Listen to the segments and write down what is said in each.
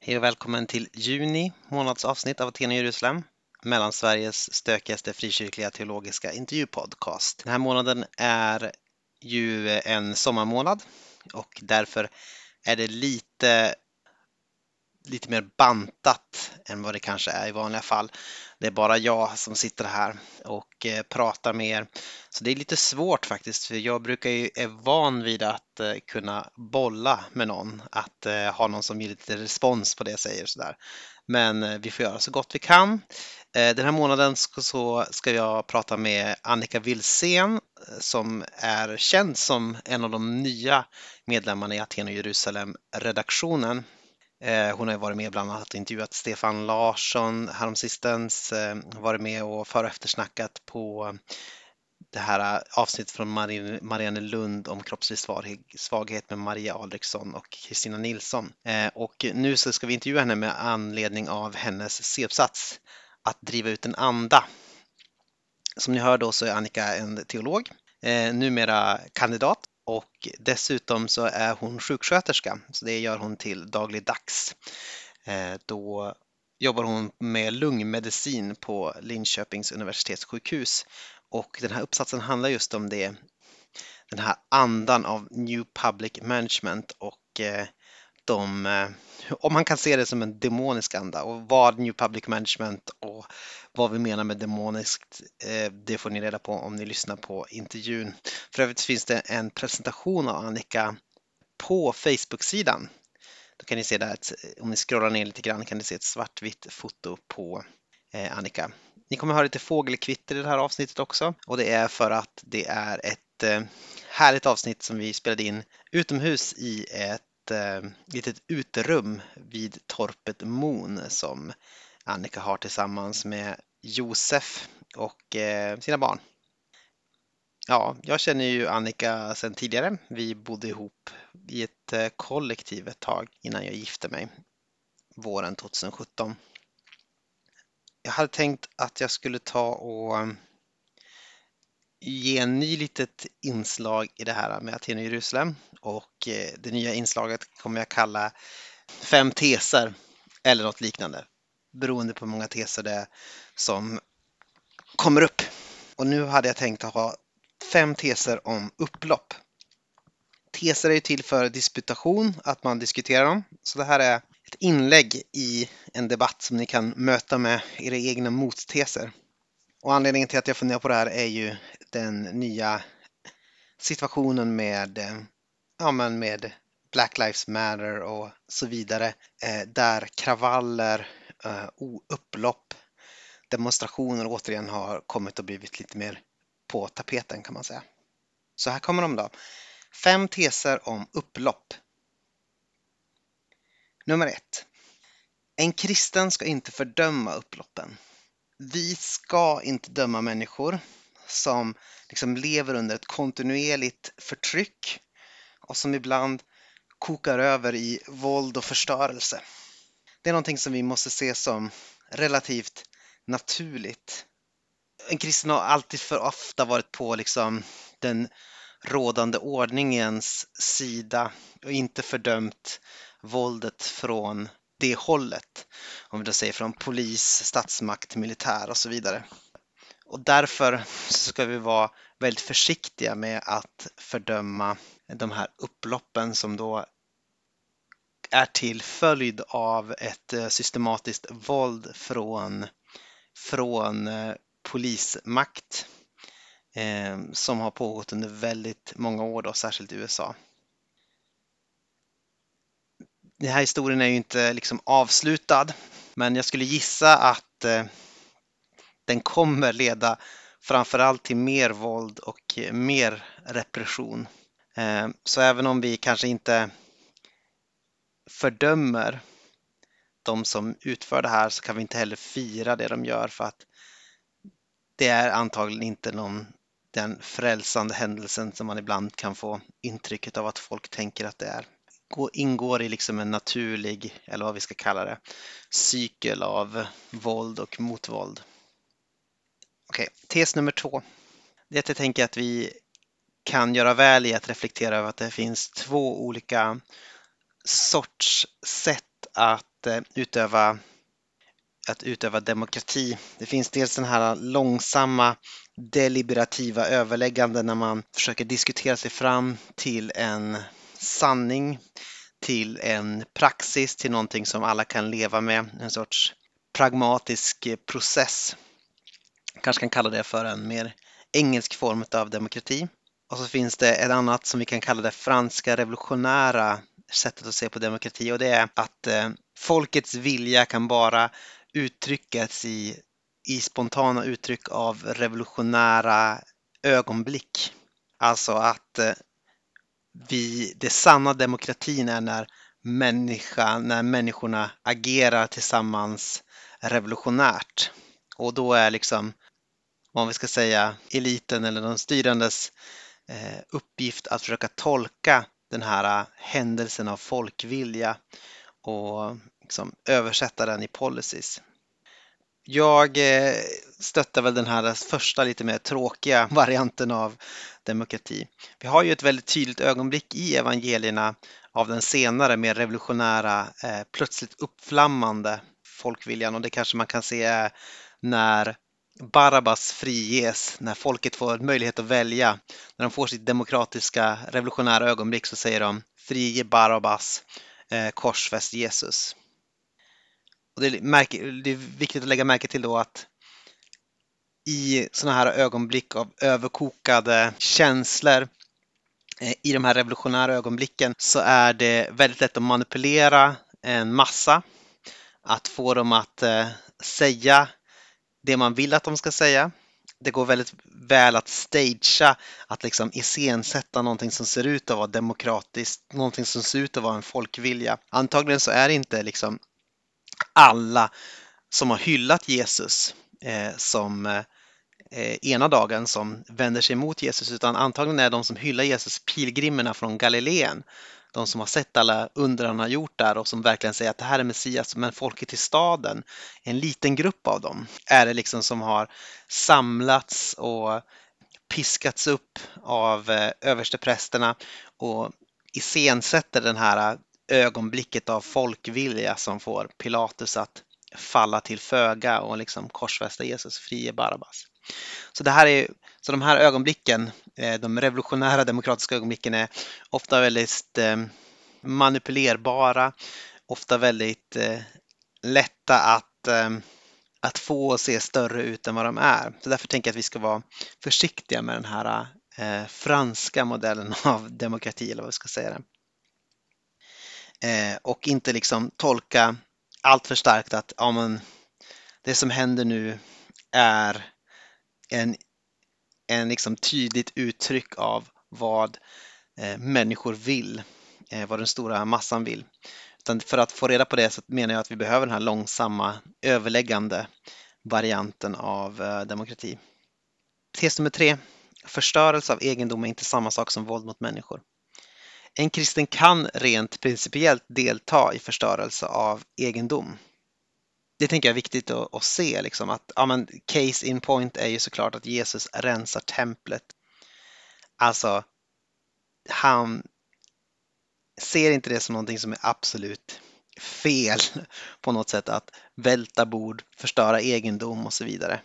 Hej och välkommen till juni månads avsnitt av Aten och Jerusalem, Mellansveriges stökigaste frikyrkliga teologiska intervjupodcast. Den här månaden är ju en sommarmånad och därför är det lite, lite mer bantat än vad det kanske är i vanliga fall. Det är bara jag som sitter här och eh, pratar med er. Så det är lite svårt faktiskt, för jag brukar ju är van vid att eh, kunna bolla med någon, att eh, ha någon som ger lite respons på det jag säger sådär. Men vi får göra så gott vi kan. Den här månaden så ska jag prata med Annika Wilsén som är känd som en av de nya medlemmarna i Aten och Jerusalem-redaktionen. Eh, hon har varit med bland annat och intervjuat Stefan Larsson häromsistens, eh, varit med och för och eftersnackat på det här eh, avsnittet från Marianne Lund om kroppslig svaghet med Maria Alriksson och Kristina Nilsson. Och nu så ska vi intervjua henne med anledning av hennes C-uppsats Att driva ut en anda. Som ni hör då så är Annika en teolog, numera kandidat och dessutom så är hon sjuksköterska, så det gör hon till dagligdags. Eh, då jobbar hon med lungmedicin på Linköpings universitetssjukhus och den här uppsatsen handlar just om det, den här andan av New Public Management och eh, de, eh, om man kan se det som en demonisk anda och vad New Public Management och vad vi menar med demoniskt, eh, det får ni reda på om ni lyssnar på intervjun. För övrigt finns det en presentation av Annika på Facebook-sidan. Då kan ni se där, eh, om ni scrollar ner lite grann kan ni se ett svartvitt foto på Annika. Ni kommer höra lite fågelkvitter i det här avsnittet också och det är för att det är ett härligt avsnitt som vi spelade in utomhus i ett eh, litet uterum vid torpet Mon som Annika har tillsammans med Josef och eh, sina barn. Ja, jag känner ju Annika sedan tidigare. Vi bodde ihop i ett eh, kollektiv ett tag innan jag gifte mig våren 2017. Jag hade tänkt att jag skulle ta och eh, ge en ny litet inslag i det här med Aten och Jerusalem och eh, det nya inslaget kommer jag kalla Fem teser eller något liknande beroende på hur många teser det är som kommer upp. Och nu hade jag tänkt att ha fem teser om upplopp. Teser är till för disputation, att man diskuterar dem. Så det här är ett inlägg i en debatt som ni kan möta med era egna motteser. Och anledningen till att jag funderar på det här är ju den nya situationen med, eh, ja, men med Black Lives Matter och så vidare. Eh, där kravaller, eh, upplopp, demonstrationer återigen har kommit och blivit lite mer på tapeten kan man säga. Så här kommer de då. Fem teser om upplopp. Nummer ett. En kristen ska inte fördöma upploppen. Vi ska inte döma människor som liksom lever under ett kontinuerligt förtryck och som ibland kokar över i våld och förstörelse. Det är någonting som vi måste se som relativt naturligt. En kristen har alltid för ofta varit på liksom den rådande ordningens sida och inte fördömt våldet från det hållet. Om vi då säger från polis, statsmakt, militär och så vidare. Och därför ska vi vara väldigt försiktiga med att fördöma de här upploppen som då är till följd av ett eh, systematiskt våld från, från eh, polismakt eh, som har pågått under väldigt många år, då, särskilt i USA. Den här historien är ju inte liksom avslutad, men jag skulle gissa att eh, den kommer leda framförallt till mer våld och eh, mer repression. Eh, så även om vi kanske inte fördömer de som utför det här så kan vi inte heller fira det de gör för att det är antagligen inte någon den frälsande händelsen som man ibland kan få intrycket av att folk tänker att det är. Ingår i liksom en naturlig, eller vad vi ska kalla det, cykel av våld och motvåld. Okej, tes nummer två. Det är att jag tänker att vi kan göra väl i att reflektera över att det finns två olika sorts sätt att eh, utöva att utöva demokrati. Det finns dels den här långsamma deliberativa överlägganden när man försöker diskutera sig fram till en sanning, till en praxis, till någonting som alla kan leva med, en sorts pragmatisk eh, process. Kanske kan kalla det för en mer engelsk form av demokrati. Och så finns det ett annat som vi kan kalla det franska revolutionära sättet att se på demokrati och det är att eh, folkets vilja kan bara uttryckas i, i spontana uttryck av revolutionära ögonblick. Alltså att eh, vi, det sanna demokratin är när, människa, när människorna agerar tillsammans revolutionärt. Och då är liksom, om vi ska säga, eliten eller de styrandes eh, uppgift att försöka tolka den här eh, händelsen av folkvilja och liksom översätta den i policies. Jag eh, stöttar väl den här första lite mer tråkiga varianten av demokrati. Vi har ju ett väldigt tydligt ögonblick i evangelierna av den senare, mer revolutionära, plötsligt uppflammande folkviljan och det kanske man kan se när Barabbas friges, när folket får möjlighet att välja, när de får sitt demokratiska revolutionära ögonblick så säger de frige Barabbas, eh, korsfäst Jesus. Och det, är, det är viktigt att lägga märke till då att i sådana här ögonblick av överkokade känslor eh, i de här revolutionära ögonblicken så är det väldigt lätt att manipulera en massa, att få dem att eh, säga det man vill att de ska säga. Det går väldigt väl att stagea, att liksom iscensätta någonting som ser ut att vara demokratiskt, någonting som ser ut att vara en folkvilja. Antagligen så är det inte liksom alla som har hyllat Jesus eh, som eh, ena dagen som vänder sig mot Jesus utan antagligen är de som hyllar Jesus pilgrimerna från Galileen. De som har sett alla under han har gjort där och som verkligen säger att det här är Messias, men folket i staden, en liten grupp av dem, är det liksom som har samlats och piskats upp av eh, översteprästerna och iscensätter den här eh, ögonblicket av folkvilja som får Pilatus att falla till föga och liksom korsfästa Jesus, frie Barabbas. Så, det här är, så de här ögonblicken, eh, de revolutionära demokratiska ögonblicken är ofta väldigt eh, manipulerbara, ofta väldigt eh, lätta att, att få se större ut än vad de är. Så därför tänker jag att vi ska vara försiktiga med den här franska modellen av demokrati, eller vad vi ska säga det. Och inte liksom tolka allt för starkt att ja, men, det som händer nu är en, en liksom tydligt uttryck av vad eh, människor vill, eh, vad den stora massan vill. Utan för att få reda på det så menar jag att vi behöver den här långsamma överläggande varianten av eh, demokrati. Tes nummer tre. Förstörelse av egendom är inte samma sak som våld mot människor. En kristen kan rent principiellt delta i förstörelse av egendom. Det tänker jag är viktigt att, att se, liksom, att ja, men case in point är ju såklart att Jesus rensar templet. Alltså, han ser inte det som någonting som är absolut fel på något sätt att välta bord, förstöra egendom och så vidare.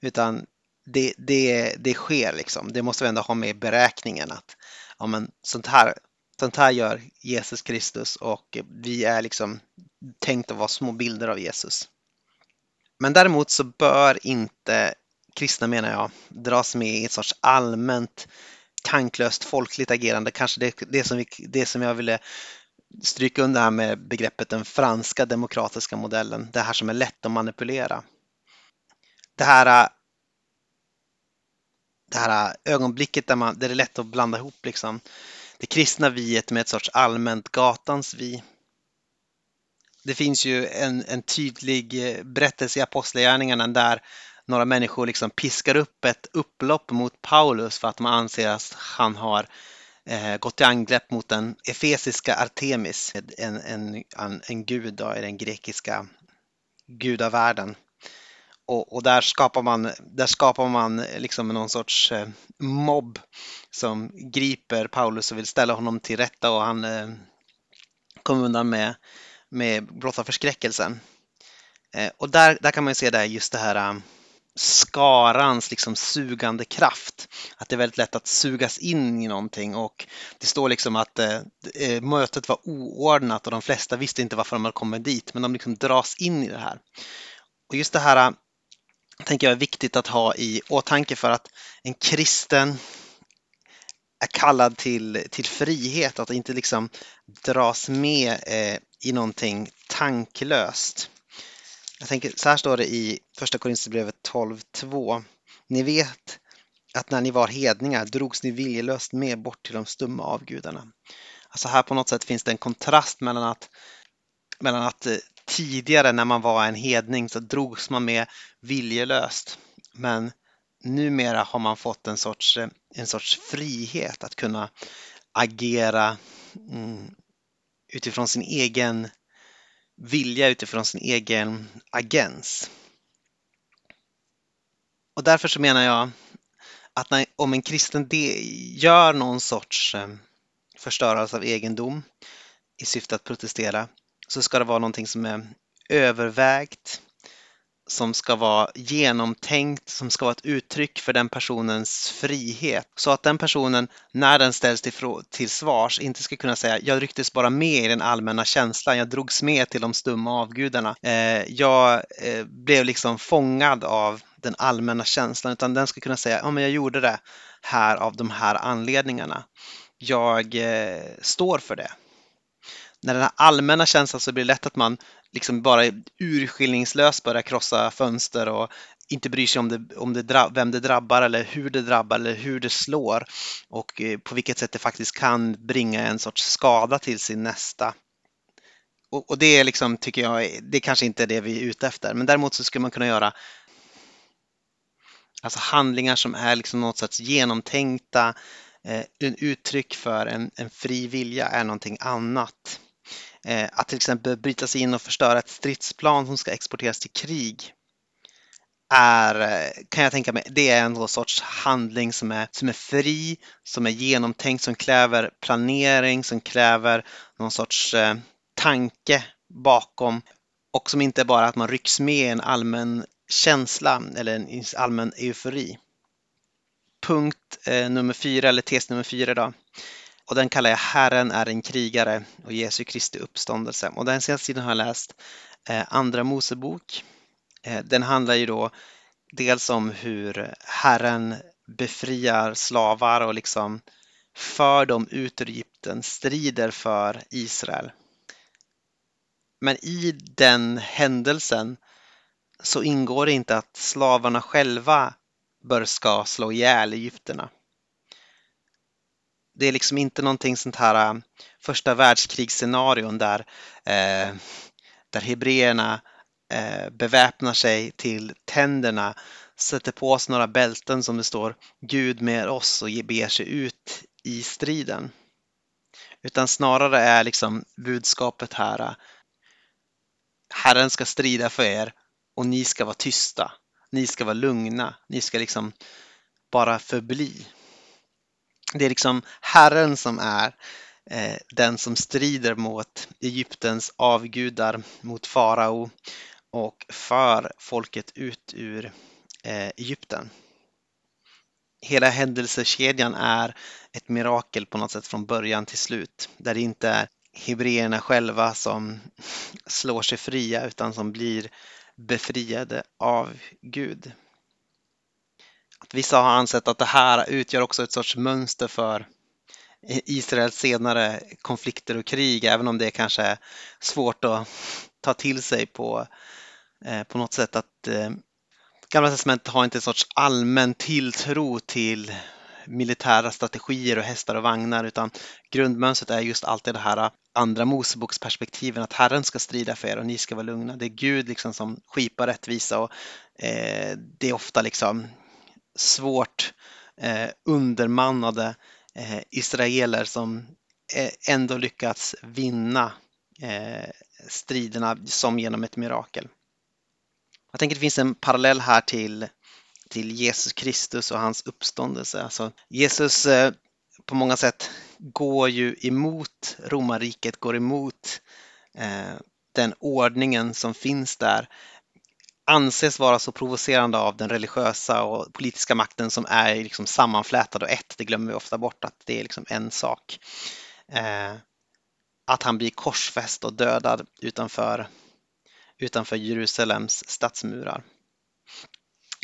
Utan det, det, det sker liksom. Det måste vi ändå ha med i beräkningen att ja, men sånt, här, sånt här gör Jesus Kristus och vi är liksom tänkt att vara små bilder av Jesus. Men däremot så bör inte kristna, menar jag, dras med i ett sorts allmänt tanklöst folkligt agerande. Kanske det, det, som, vi, det som jag ville stryka under här med begreppet den franska demokratiska modellen. Det här som är lätt att manipulera. Det här det här ögonblicket där, man, där det är lätt att blanda ihop liksom det kristna viet med ett sorts allmänt gatans vi. Det finns ju en, en tydlig eh, berättelse i Apostlagärningarna där några människor liksom piskar upp ett upplopp mot Paulus för att man anser att han har eh, gått till angrepp mot den efesiska Artemis, en, en, en, en gud då, i den grekiska gudavärlden. Och, och, där skapar man, där skapar man liksom någon sorts eh, mobb som griper Paulus och vill ställa honom till rätta och han eh, kommer undan med, med blotta förskräckelsen. Eh, och där, där kan man ju se det just det här eh, skarans liksom sugande kraft. Att det är väldigt lätt att sugas in i någonting och det står liksom att eh, eh mötet var oordnat och de flesta visste inte varför de hade kommit dit men de liksom dras in i det här. Och just det här eh, tänker jag är viktigt att ha i åtanke för att en kristen är kallad till, till frihet, att inte liksom dras med eh, i någonting tanklöst. Jag tänker, så här står det i Första Korinthierbrevet 12.2. Ni vet att när ni var hedningar drogs ni viljelöst med bort till de stumma avgudarna. Alltså här på något sätt finns det en kontrast mellan att, mellan att eh, tidigare när man var en hedning så drogs man med viljelöst. Men numera har man fått en sorts, eh, en sorts frihet att kunna agera mm, utifrån sin egen vilja, utifrån sin egen agens. Och därför så menar jag att när, om en kristen gör någon sorts eh, förstörelse av egendom i syfte att protestera så ska det vara någonting som är övervägt, som ska vara genomtänkt, som ska vara ett uttryck för den personens frihet. Så att den personen, när den ställs till, till svars, inte ska kunna säga jag rycktes bara med i den allmänna känslan, jag drogs med till de stumma avgudarna. Eh, jag eh, blev liksom fångad av den allmänna känslan, utan den ska kunna säga ja, men jag gjorde det här av de här anledningarna. Jag eh, står för det när den här allmänna känslan så blir det lätt att man liksom bara urskillningslöst börjar krossa fönster och inte bryr sig om, det, om det, vem det drabbar eller hur det drabbar eller hur det slår och eh, på vilket sätt det faktiskt kan bringa en sorts skada till sin nästa. Och, och det är liksom, tycker jag, det kanske inte är det vi är ute efter, men däremot så skulle man kunna göra alltså handlingar som är liksom något sorts genomtänkta, eh, en uttryck för en, en fri vilja är någonting annat. Eh, att till exempel bryta sig in och förstöra ett stridsplan som ska exporteras till krig är, eh, kan jag tänka mig, det är en sorts handling som är, som är fri, som är genomtänkt, som kräver planering, som kräver någon sorts eh, tanke bakom och som inte är bara att man rycks med i en allmän känsla eller en allmän eufori. Punkt eh, nummer fyra, eller tes nummer fyra då, och den kallar jag Herren är en krigare och Jesu Kristi uppståndelse. Och den senaste tiden har jag läst eh, Andra Mosebok. Eh, den handlar ju då dels om hur Herren befriar slavar och liksom för dem ut ur Egypten, strider för Israel. Men i den händelsen så ingår det inte att slavarna själva bör ska slå ihjäl egyptierna det är liksom inte någonting sånt här äh, första världskrigsscenarion där, eh, där hebreerna eh, beväpnar sig till tänderna, sätter på sig några bälten som det står Gud med oss och beger sig ut i striden. Utan snarare är liksom budskapet här Herren ska strida för er och ni ska vara tysta. Ni ska vara lugna. Ni ska liksom bara förbli. Det är liksom Herren som är eh, den som strider mot Egyptens avgudar, mot farao och för folket ut ur eh, Egypten. Hela händelsekedjan är ett mirakel på något sätt från början till slut, där det inte är hebreerna själva som slår sig fria utan som blir befriade av Gud. Att vissa har ansett att det här utgör också ett sorts mönster för Israels senare konflikter och krig, även om det kanske är svårt att ta till sig på, eh, på något sätt att eh, Gamla testamentet har inte en sorts allmän tilltro till militära strategier och hästar och vagnar utan grundmönstret är just alltid det här andra Moseboksperspektiven att Herren ska strida för er och ni ska vara lugna. Det är Gud liksom som skipar rättvisa och eh, det är ofta liksom svårt eh, undermannade eh, israeler som eh, ändå lyckats vinna eh, striderna som genom ett mirakel. Jag tänker att det finns en parallell här till, till Jesus Kristus och hans uppståndelse. Alltså, Jesus eh, på många sätt går ju emot romarriket, går emot eh, den ordningen som finns där anses vara så provocerande av den religiösa och politiska makten som är liksom sammanflätad och ett. Det glömmer vi ofta bort att det är liksom en sak. Eh, att han blir korsfäst och dödad utanför, utanför Jerusalems stadsmurar.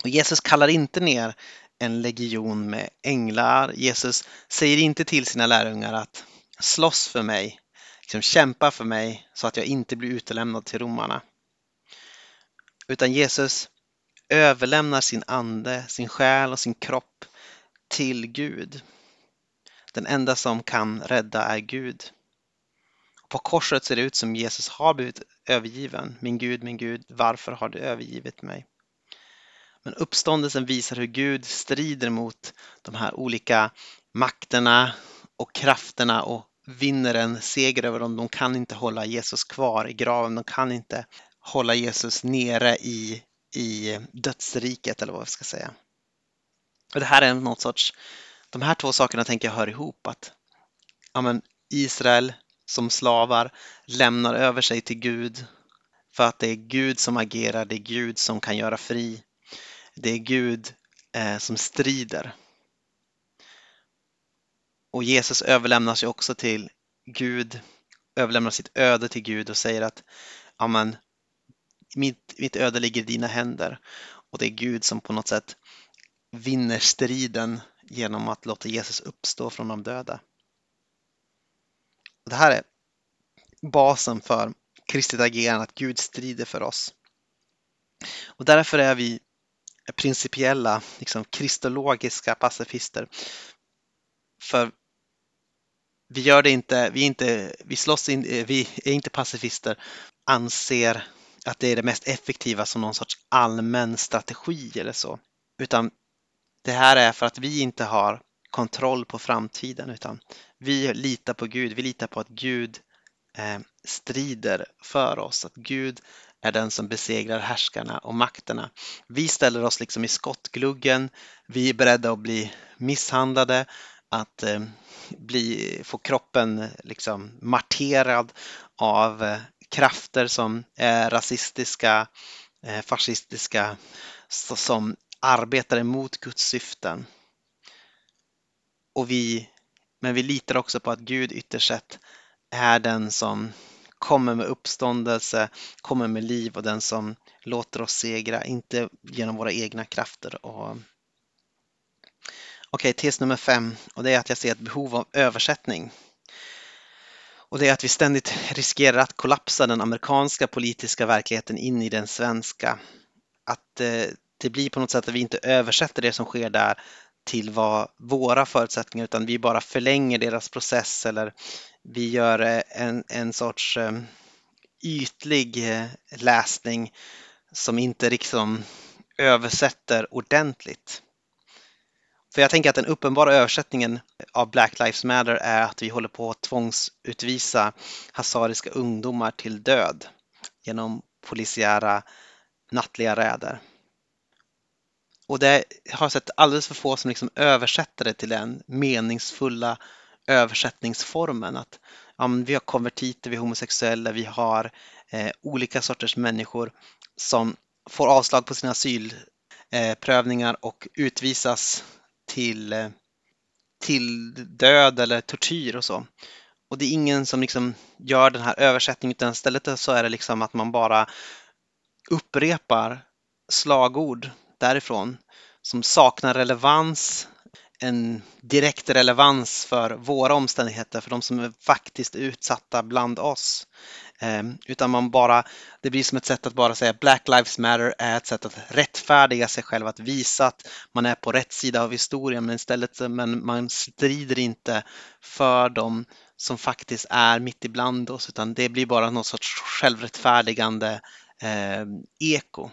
Och Jesus kallar inte ner en legion med änglar. Jesus säger inte till sina lärjungar att slåss för mig, liksom kämpa för mig så att jag inte blir utelämnad till romarna. Utan Jesus överlämnar sin ande, sin själ och sin kropp till Gud. Den enda som kan rädda är Gud. På korset ser det ut som Jesus har blivit övergiven. Min Gud, min Gud, varför har du övergivit mig? Men uppståndelsen visar hur Gud strider mot de här olika makterna och krafterna och vinner en seger över dem. De kan inte hålla Jesus kvar i graven. De kan inte hålla Jesus nere i, i dödsriket eller vad vi ska säga. Och det här är något sorts, de här två sakerna tänker jag hör ihop. Att ja, men Israel som slavar lämnar över sig till Gud för att det är Gud som agerar, det är Gud som kan göra fri. Det är Gud eh, som strider. Och Jesus överlämnar sig också till Gud, överlämnar sitt öde till Gud och säger att Amen, mitt, mitt öde ligger i dina händer. Och det är Gud som på något sätt vinner striden genom att låta Jesus uppstå från de döda. Det här är basen för kristet agerande, att Gud strider för oss. Och därför är vi principiella, liksom kristologiska pacifister. För vi gör det inte, vi, är inte, vi slåss in, vi är inte pacifister, anser att det är det mest effektiva som någon sorts allmän strategi eller så. Utan det här är för att vi inte har kontroll på framtiden utan vi litar på Gud. Vi litar på att Gud eh, strider för oss, att Gud är den som besegrar härskarna och makterna. Vi ställer oss liksom i skottgluggen. Vi är beredda att bli misshandlade, att eh, bli, få kroppen liksom marterad av eh, krafter som är rasistiska, eh, fascistiska, som arbetar emot Guds syften. Och vi, men vi litar också på att Gud ytterst sett är den som kommer med uppståndelse, kommer med liv och den som låter oss segra, inte genom våra egna krafter. Och... Okej, okay, tes nummer fem och det är att jag ser ett behov av översättning. Och det är att vi ständigt riskerar att kollapsa den amerikanska politiska verkligheten in i den svenska. Att eh, det blir på något sätt att vi inte översätter det som sker där till vad våra förutsättningar utan vi bara förlänger deras process eller vi gör eh, en, en sorts eh, ytlig läsning som inte liksom översätter ordentligt. För jag tänker att den uppenbara översättningen av Black Lives Matter är att vi håller på att tvångsutvisa hazariska ungdomar till död genom polisiära nattliga räder. Och det har jag sett alldeles för få som liksom översätter det till den meningsfulla översättningsformen. Att ja, vi har konvertiter, vi har homosexuella, vi har eh, olika sorters människor som får avslag på sina asylprövningar och utvisas till, eh, till död eller tortyr och så. Och det är ingen som liksom gör den här översättningen utan istället så är det liksom att man bara upprepar slagord därifrån som saknar relevans, en direkt relevans för våra omständigheter, för de som är faktiskt utsatta bland oss. Ehm, utan man bara, det blir som ett sätt att bara säga Black Lives Matter är ett sätt att rättfärdiga sig själv, att visa att man är på rätt sida av historien, men istället men man strider inte för dem som faktiskt är mitt ibland oss, utan det blir bara någon sorts självrättfärdigande eh, eko.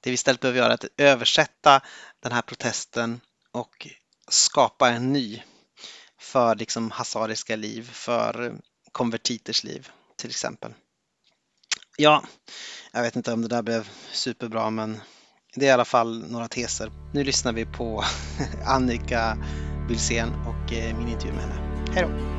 Det vi istället behöver göra är att översätta den här protesten och skapa en ny för liksom hasariska liv, för konvertiters liv till exempel. Ja, jag vet inte om det där blev superbra men det är i alla fall några teser. Nu lyssnar vi på Annika Wilsén och eh, min intervju med henne. Hej då!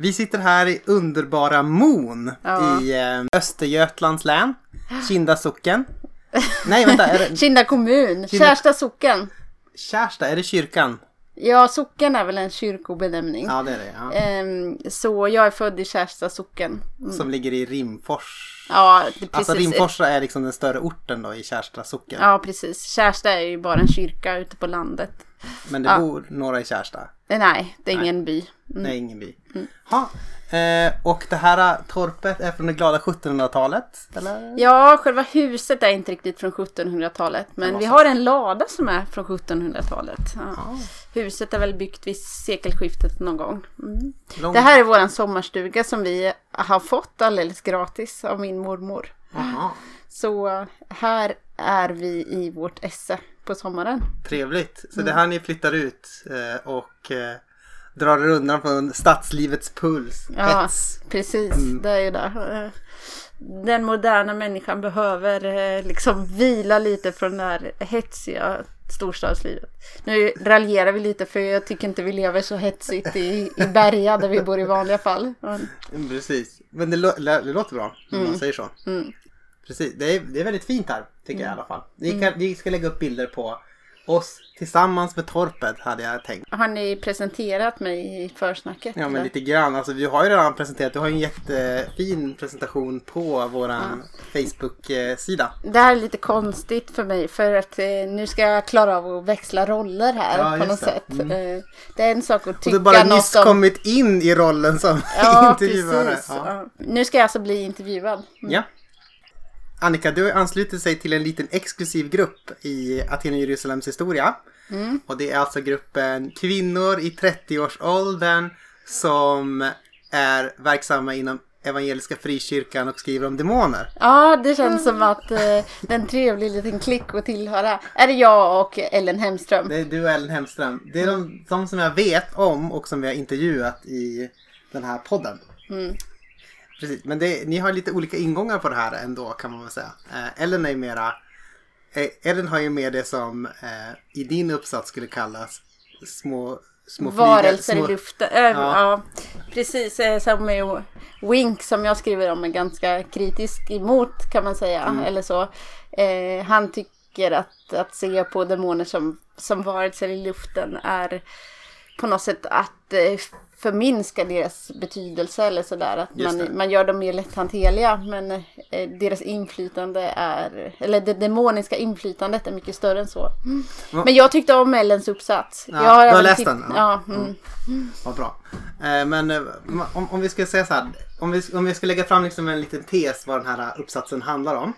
Vi sitter här i underbara Mon Ja. i eh, Östergötlands län. Kinda socken. Nej vänta, är det Kinda kommun, Kinda- Kärsta socken. Kärsta? Är det kyrkan? Ja, socken är väl en kyrkobenämning. Ja det är det. Ja. Ehm, så jag är född i Kärsta socken. Mm. Som ligger i Rimfors. Ja, det, precis. Alltså Rimforsa är liksom den större orten då i Kärsta socken. Ja, precis. Kärsta är ju bara en kyrka ute på landet. Men det Ja. bor några i Kärsta. Eh, Nej, det är ingen by. Mm. Det är ingen by. Ha. Eh, och det här torpet är från det glada 1700-talet? Eller? Ja, själva huset är inte riktigt från 1700-talet. Men vi har en lada som är från 1700-talet. Ja. Huset är väl byggt vid sekelskiftet någon gång. Mm. Lång... Det här är våran sommarstuga som vi har fått alldeles gratis av min mormor. Jaha. Så här är vi i vårt esse på sommaren. Trevligt. Så Mm. det här ni flyttar ut eh, och eh, drar er undan från stadslivets puls. Ja, Hets. precis. Det är ju det. Den moderna människan behöver eh, liksom vila lite från det här hetsiga storstadslivet. Nu raljerar vi lite för jag tycker inte vi lever så hetsigt i, i Berga där vi bor i vanliga fall. Men, Mm, Precis. Men det, lå- det låter bra om man säger så. mm. Precis. Det är, det är väldigt fint här tycker jag i alla fall. Vi, kan, vi ska lägga upp bilder på oss tillsammans med torpet hade jag tänkt. Har ni presenterat mig i försnacket? Ja men eller? lite grann. Alltså, vi har ju redan presenterat. Du har en jättefin presentation på våran Facebook-sida. Det här är lite konstigt för mig för att eh, nu ska jag klara av att växla roller här Ja, på något det. sätt. Eh, det är en sak att tycka du har bara något nyss om... kommit in i rollen som Ja, intervjuare. precis. Ja. Ja. Nu ska jag alltså bli intervjuad. Ja. Annika, du har anslutit sig till en liten exklusiv grupp i Aten och Jerusalems historia. Mm. Och det är alltså gruppen kvinnor i 30-årsåldern som är verksamma inom Evangeliska Frikyrkan och skriver om demoner. Ja, det känns som att eh, det är en trevlig liten klick att tillhöra. Är det jag och Ellen Hemström? Det är du och Ellen Hemström. Det är de, de som jag vet om och som vi har intervjuat i den här podden. Mm. Precis, men det, ni har lite olika ingångar på det här ändå kan man väl säga. Eh, Ellen är mera... Eh, Ellen har ju med det som eh, i din uppsats skulle kallas små... små Varelser små, i luften. Äh, Ja. ja. precis. Eh, som med Wink som jag skriver om är ganska kritisk emot kan man säga. Mm. Eller så. Eh, han tycker att, att se på demoner som, som varelser i luften är på något sätt att eh, förminska deras betydelse eller sådär. Att man, man gör dem mer lätthanterliga men eh, deras inflytande är, eller det demoniska inflytandet är mycket större än så. Men jag tyckte om Ellens uppsats. Ja, jag du har läst den? Ja. Ja. mm. Vad bra. Eh, men eh, om, om vi ska säga så här. Om vi, om vi ska lägga fram liksom en liten tes vad den här uppsatsen handlar om.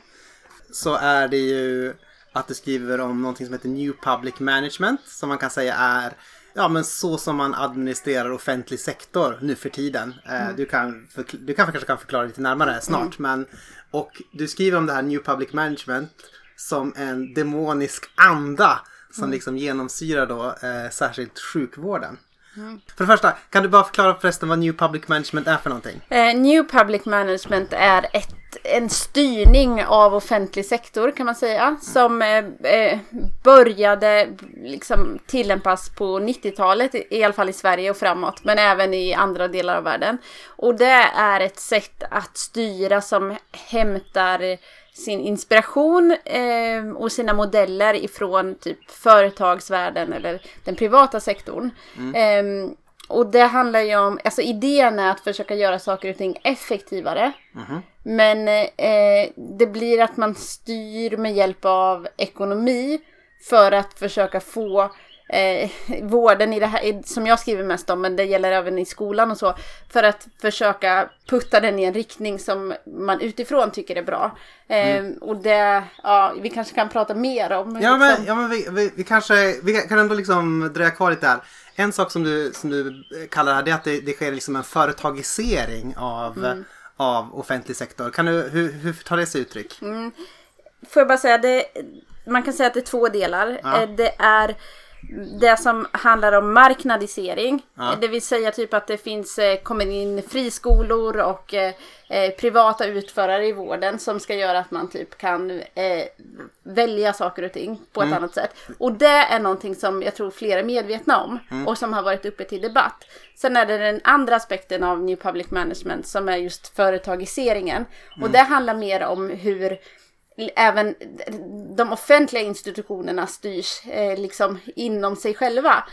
Så är det ju att du skriver om någonting som heter New Public Management. Som man kan säga är ja, men så som man administrerar offentlig sektor nu för tiden. Eh, Du, kan du kan, kanske kan förklara lite närmare snart. Men, och du skriver om det här New Public Management som en demonisk anda som liksom genomsyrar då eh, särskilt sjukvården. För det första, kan du bara förklara förresten vad New Public Management är för någonting? Eh, New Public Management är ett, en styrning av offentlig sektor kan man säga. Som eh, eh började liksom tillämpas på 90-talet, i i alla fall i Sverige och framåt. Men även i andra delar av världen. Och det är ett sätt att styra som hämtar sin inspiration eh, och sina modeller ifrån typ företagsvärlden eller den privata sektorn. Ehm, och det handlar ju om, alltså idén är att försöka göra saker och ting effektivare. Men eh, det blir att man styr med hjälp av ekonomi för att försöka få eh, vården i det här, som jag skriver mest om, men det gäller även i skolan och så, för att försöka putta den i en riktning som man utifrån tycker är bra. Eh, Och det, ja, vi kanske kan prata mer om. Ja men, liksom. ja, men vi, vi, vi kanske vi kan ändå liksom dröja kvar lite där. En sak som du, som du kallar det här det är att det, det sker liksom en företagisering av, Mm. av offentlig sektor. Kan du, hur, hur tar det sig uttryck? Får jag bara säga, det, man kan säga att det är två delar. Ja. Eh, Det är det som handlar om marknadisering. Ja. Det vill säga typ att det finns, eh, kommer in friskolor och eh, eh, privata utförare i vården som ska göra att man typ kan eh, välja saker och ting på ett Mm. annat sätt. Och det är någonting som jag tror fler är medvetna om Mm. och som har varit uppe till debatt. Sen är det den andra aspekten av New Public Management som är just företagiseringen. Mm. Och det handlar mer om hur även de offentliga institutionerna styrs eh, liksom inom sig själva.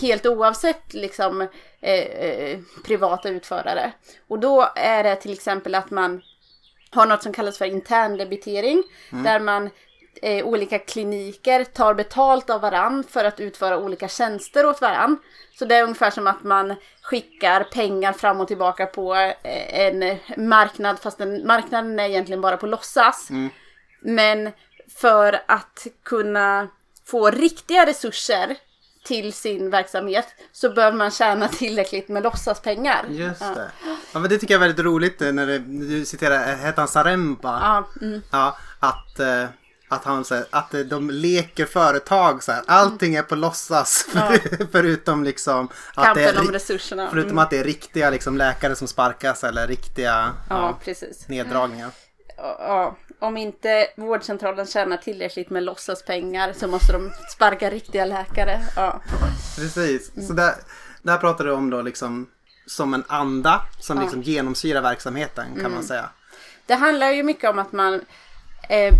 Helt oavsett liksom eh, eh, privata utförare. Och då är det till exempel att man har något som kallas för interndebitering. Där man eh, olika kliniker tar betalt av varann för att utföra olika tjänster åt varann. Så det är ungefär som att man skickar pengar fram och tillbaka på eh, en marknad fast den, marknaden är egentligen bara på låtsas. Men för att kunna få riktiga resurser till sin verksamhet så behöver man tjäna tillräckligt med låtsaspengar. Just Ja. det. Ja, men det tycker jag är väldigt roligt eh, när, det, du citerar, eh, hette han Saremba? Ja, mm. Ja, att, eh, att han säger att eh, de leker företag så här. Allting är på låtsas för, förutom liksom att det är, om resurserna. förutom Mm. att det är riktiga liksom, läkare som sparkas eller riktiga Ja, ja, neddragningar. Ja, om inte vårdcentralen tjänar tillräckligt med låtsaspengar så måste de sparka riktiga läkare. Ja, Precis. Så där, där pratar du om då liksom som en anda som Ja. liksom genomsyrar verksamheten kan man säga. Det handlar ju mycket om att man eh,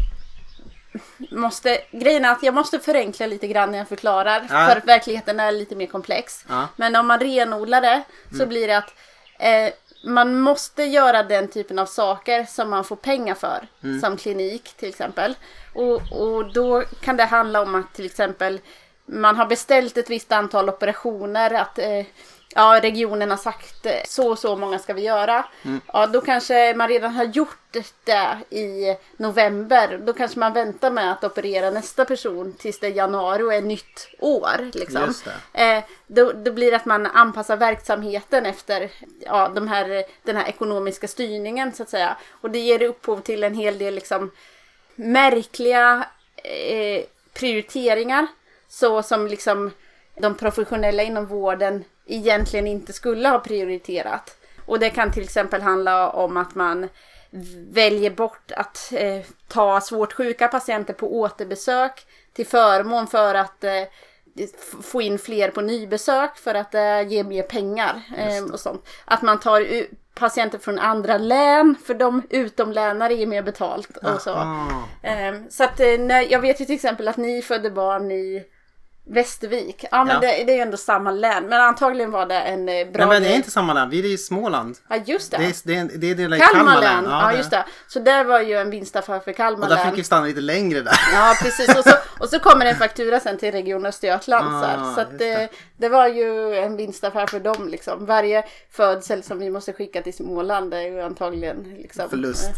måste, grejen är att jag måste förenkla lite grann när jag förklarar. Ja. För att verkligheten är lite mer komplex. Ja. Men om man renodlar det så blir det att eh, man måste göra den typen av saker som man får pengar för. Som klinik till exempel. Och, och då kan det handla om att till exempel man har beställt ett visst antal operationer. Att eh, ja, regionen har sagt eh, så och så många ska vi göra. Ja, då kanske man redan har gjort det i november. Då kanske man väntar med att operera nästa person tills det är januari och är nytt år. Liksom. Just det. Eh, då, då blir det att man anpassar verksamheten efter ja, de här, den här ekonomiska styrningen så att säga. Och det ger upphov till en hel del liksom, märkliga eh, prioriteringar. Så som liksom de professionella inom vården egentligen inte skulle ha prioriterat. Och det kan till exempel handla om att man väljer bort att eh, ta svårt sjuka patienter på återbesök till förmån för att eh, få in fler på nybesök för att det ger mer pengar eh, och sånt. Att man tar patienter från andra län för de utomlänare ger mer betalt och så. Ah. Ehm, så att eh, när, jag vet ju till exempel att ni födde barn i Västervik. Ja men Ja. Det, det är ju ändå samma län. Men antagligen var det en eh, bra Nej men det är inte samma land, vi är i Småland. Ja just det. Det är, det är, det är del i Kalmar län. Ja, det- just det. Så där var ju en vinstaffär för Kalmar Och där län. fick vi stanna lite längre där. Ja precis. Och så, och så kommer en faktura sen till Region Östergötland. Ah, så att det, det. det var ju en vinstaffär för dem liksom. Varje födsel som vi måste skicka till Småland är ju antagligen liksom. Förlust.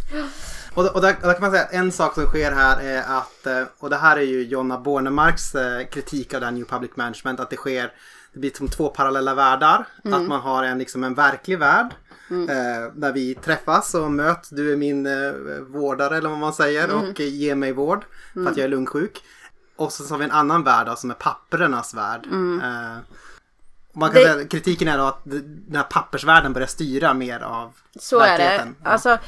Och, och, där, och där kan man säga att en sak som sker här är att, eh, och det här är ju Jonna Bornemarks eh, kritik av det här New Public Management, att det sker, det blir som två parallella världar. Att man har en, liksom en verklig värld. Eh, där vi träffas och möts, du är min eh, vårdare eller vad man säger och eh, ger mig vård för att jag är lungsjuk. Och så har vi en annan värld då, som är pappernas värld. Eh, man kan Det- säga, kritiken är då att den här pappersvärlden börjar styra mer av Så är det. verkligheten. Ja. Alltså,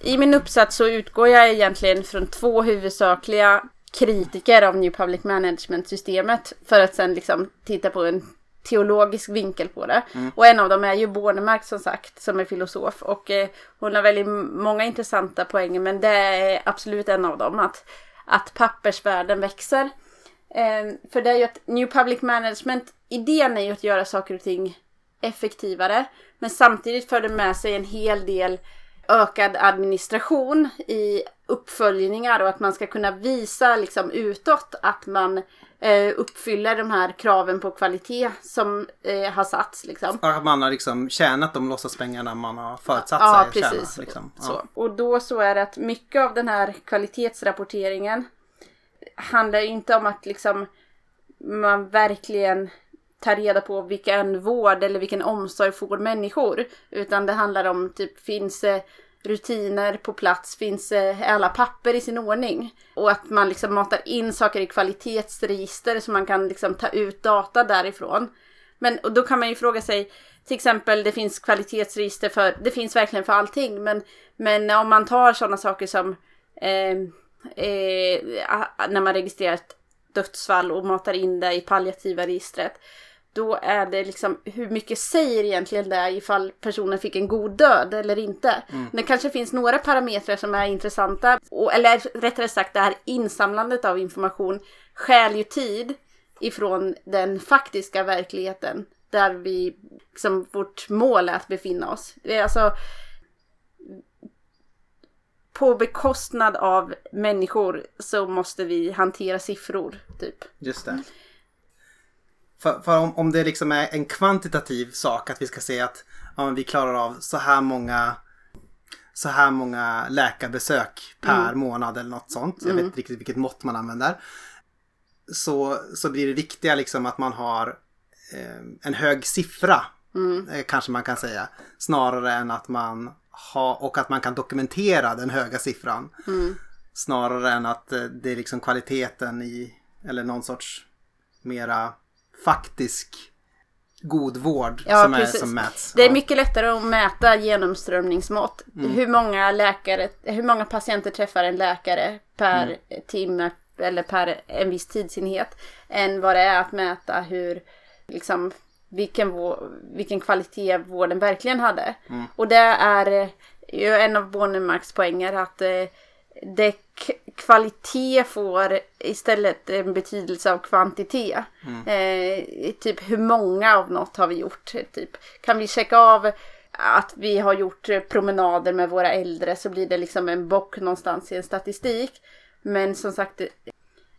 I min uppsats så utgår jag egentligen från två huvudsakliga kritiker av New Public Management-systemet för att sen liksom titta på en teologisk vinkel på det. Och en av dem är ju Bornemark som sagt, som är filosof. Och eh, hon har väldigt många intressanta poänger, men det är absolut en av dem. Att, att pappersvärlden växer. Eh, för det är ju att New Public Management, idén är ju att göra saker och ting effektivare. Men samtidigt för det med sig en hel del ökad administration i uppföljningar och att man ska kunna visa liksom utåt att man eh, uppfyller de här kraven på kvalitet som eh, har satts. Liksom. Att man har liksom tjänat de låtsaspengarna man har förutsatt Ja, sig att precis. tjäna. Liksom. Ja. Så. Och då så är det att mycket av den här kvalitetsrapporteringen handlar inte om att liksom man verkligen tar reda på vilken vård eller vilken omsorg får människor. Utan det handlar om typ finns det rutiner på plats? Finns eh, alla papper i sin ordning? Och att man liksom matar in saker i kvalitetsregister så man kan liksom ta ut data därifrån. Men och då kan man ju fråga sig, till exempel det finns kvalitetsregister för, det finns verkligen för allting, men, men om man tar sådana saker som eh, eh, när man registrerar ett dödsfall och matar in det i palliativa registret. Då är det liksom hur mycket säger egentligen det ifall personen fick en god död eller inte. Mm. Det kanske finns några parametrar som är intressanta. Och, eller rättare sagt det här insamlandet av information skäl ju tid ifrån den faktiska verkligheten där vi, liksom, vårt mål är att befinna oss. Det är alltså på bekostnad av människor så måste vi hantera siffror, typ. Just det. För, för om, om det liksom är en kvantitativ sak att vi ska se att ja, vi klarar av så här många så här många läkarbesök per mm. månad eller något sånt. Jag mm. vet inte riktigt vilket mått man använder. Så, så blir det viktiga liksom att man har eh, en hög siffra. Mm. Eh, kanske man kan säga. Snarare än att man ha, och att man kan dokumentera den höga siffran. Mm. Snarare än att eh, det är liksom kvaliteten i, eller någon sorts mera faktisk god vård ja, som, är, som mäts. Det är mycket lättare att mäta genomströmningsmått. Mm. Hur många läkare, hur många patienter träffar en läkare per mm. timme eller per en viss tidsenhet. Än vad det är att mäta hur liksom vilken, vilken kvalitet vården verkligen hade. Mm. Och det är ju en av Bornemarks poänger att eh, det kvalitet får istället en betydelse av kvantitet. Mm. Eh, typ hur många av något har vi gjort? Typ, kan vi checka av att vi har gjort promenader med våra äldre så blir det liksom en bock någonstans i en statistik. Men som sagt,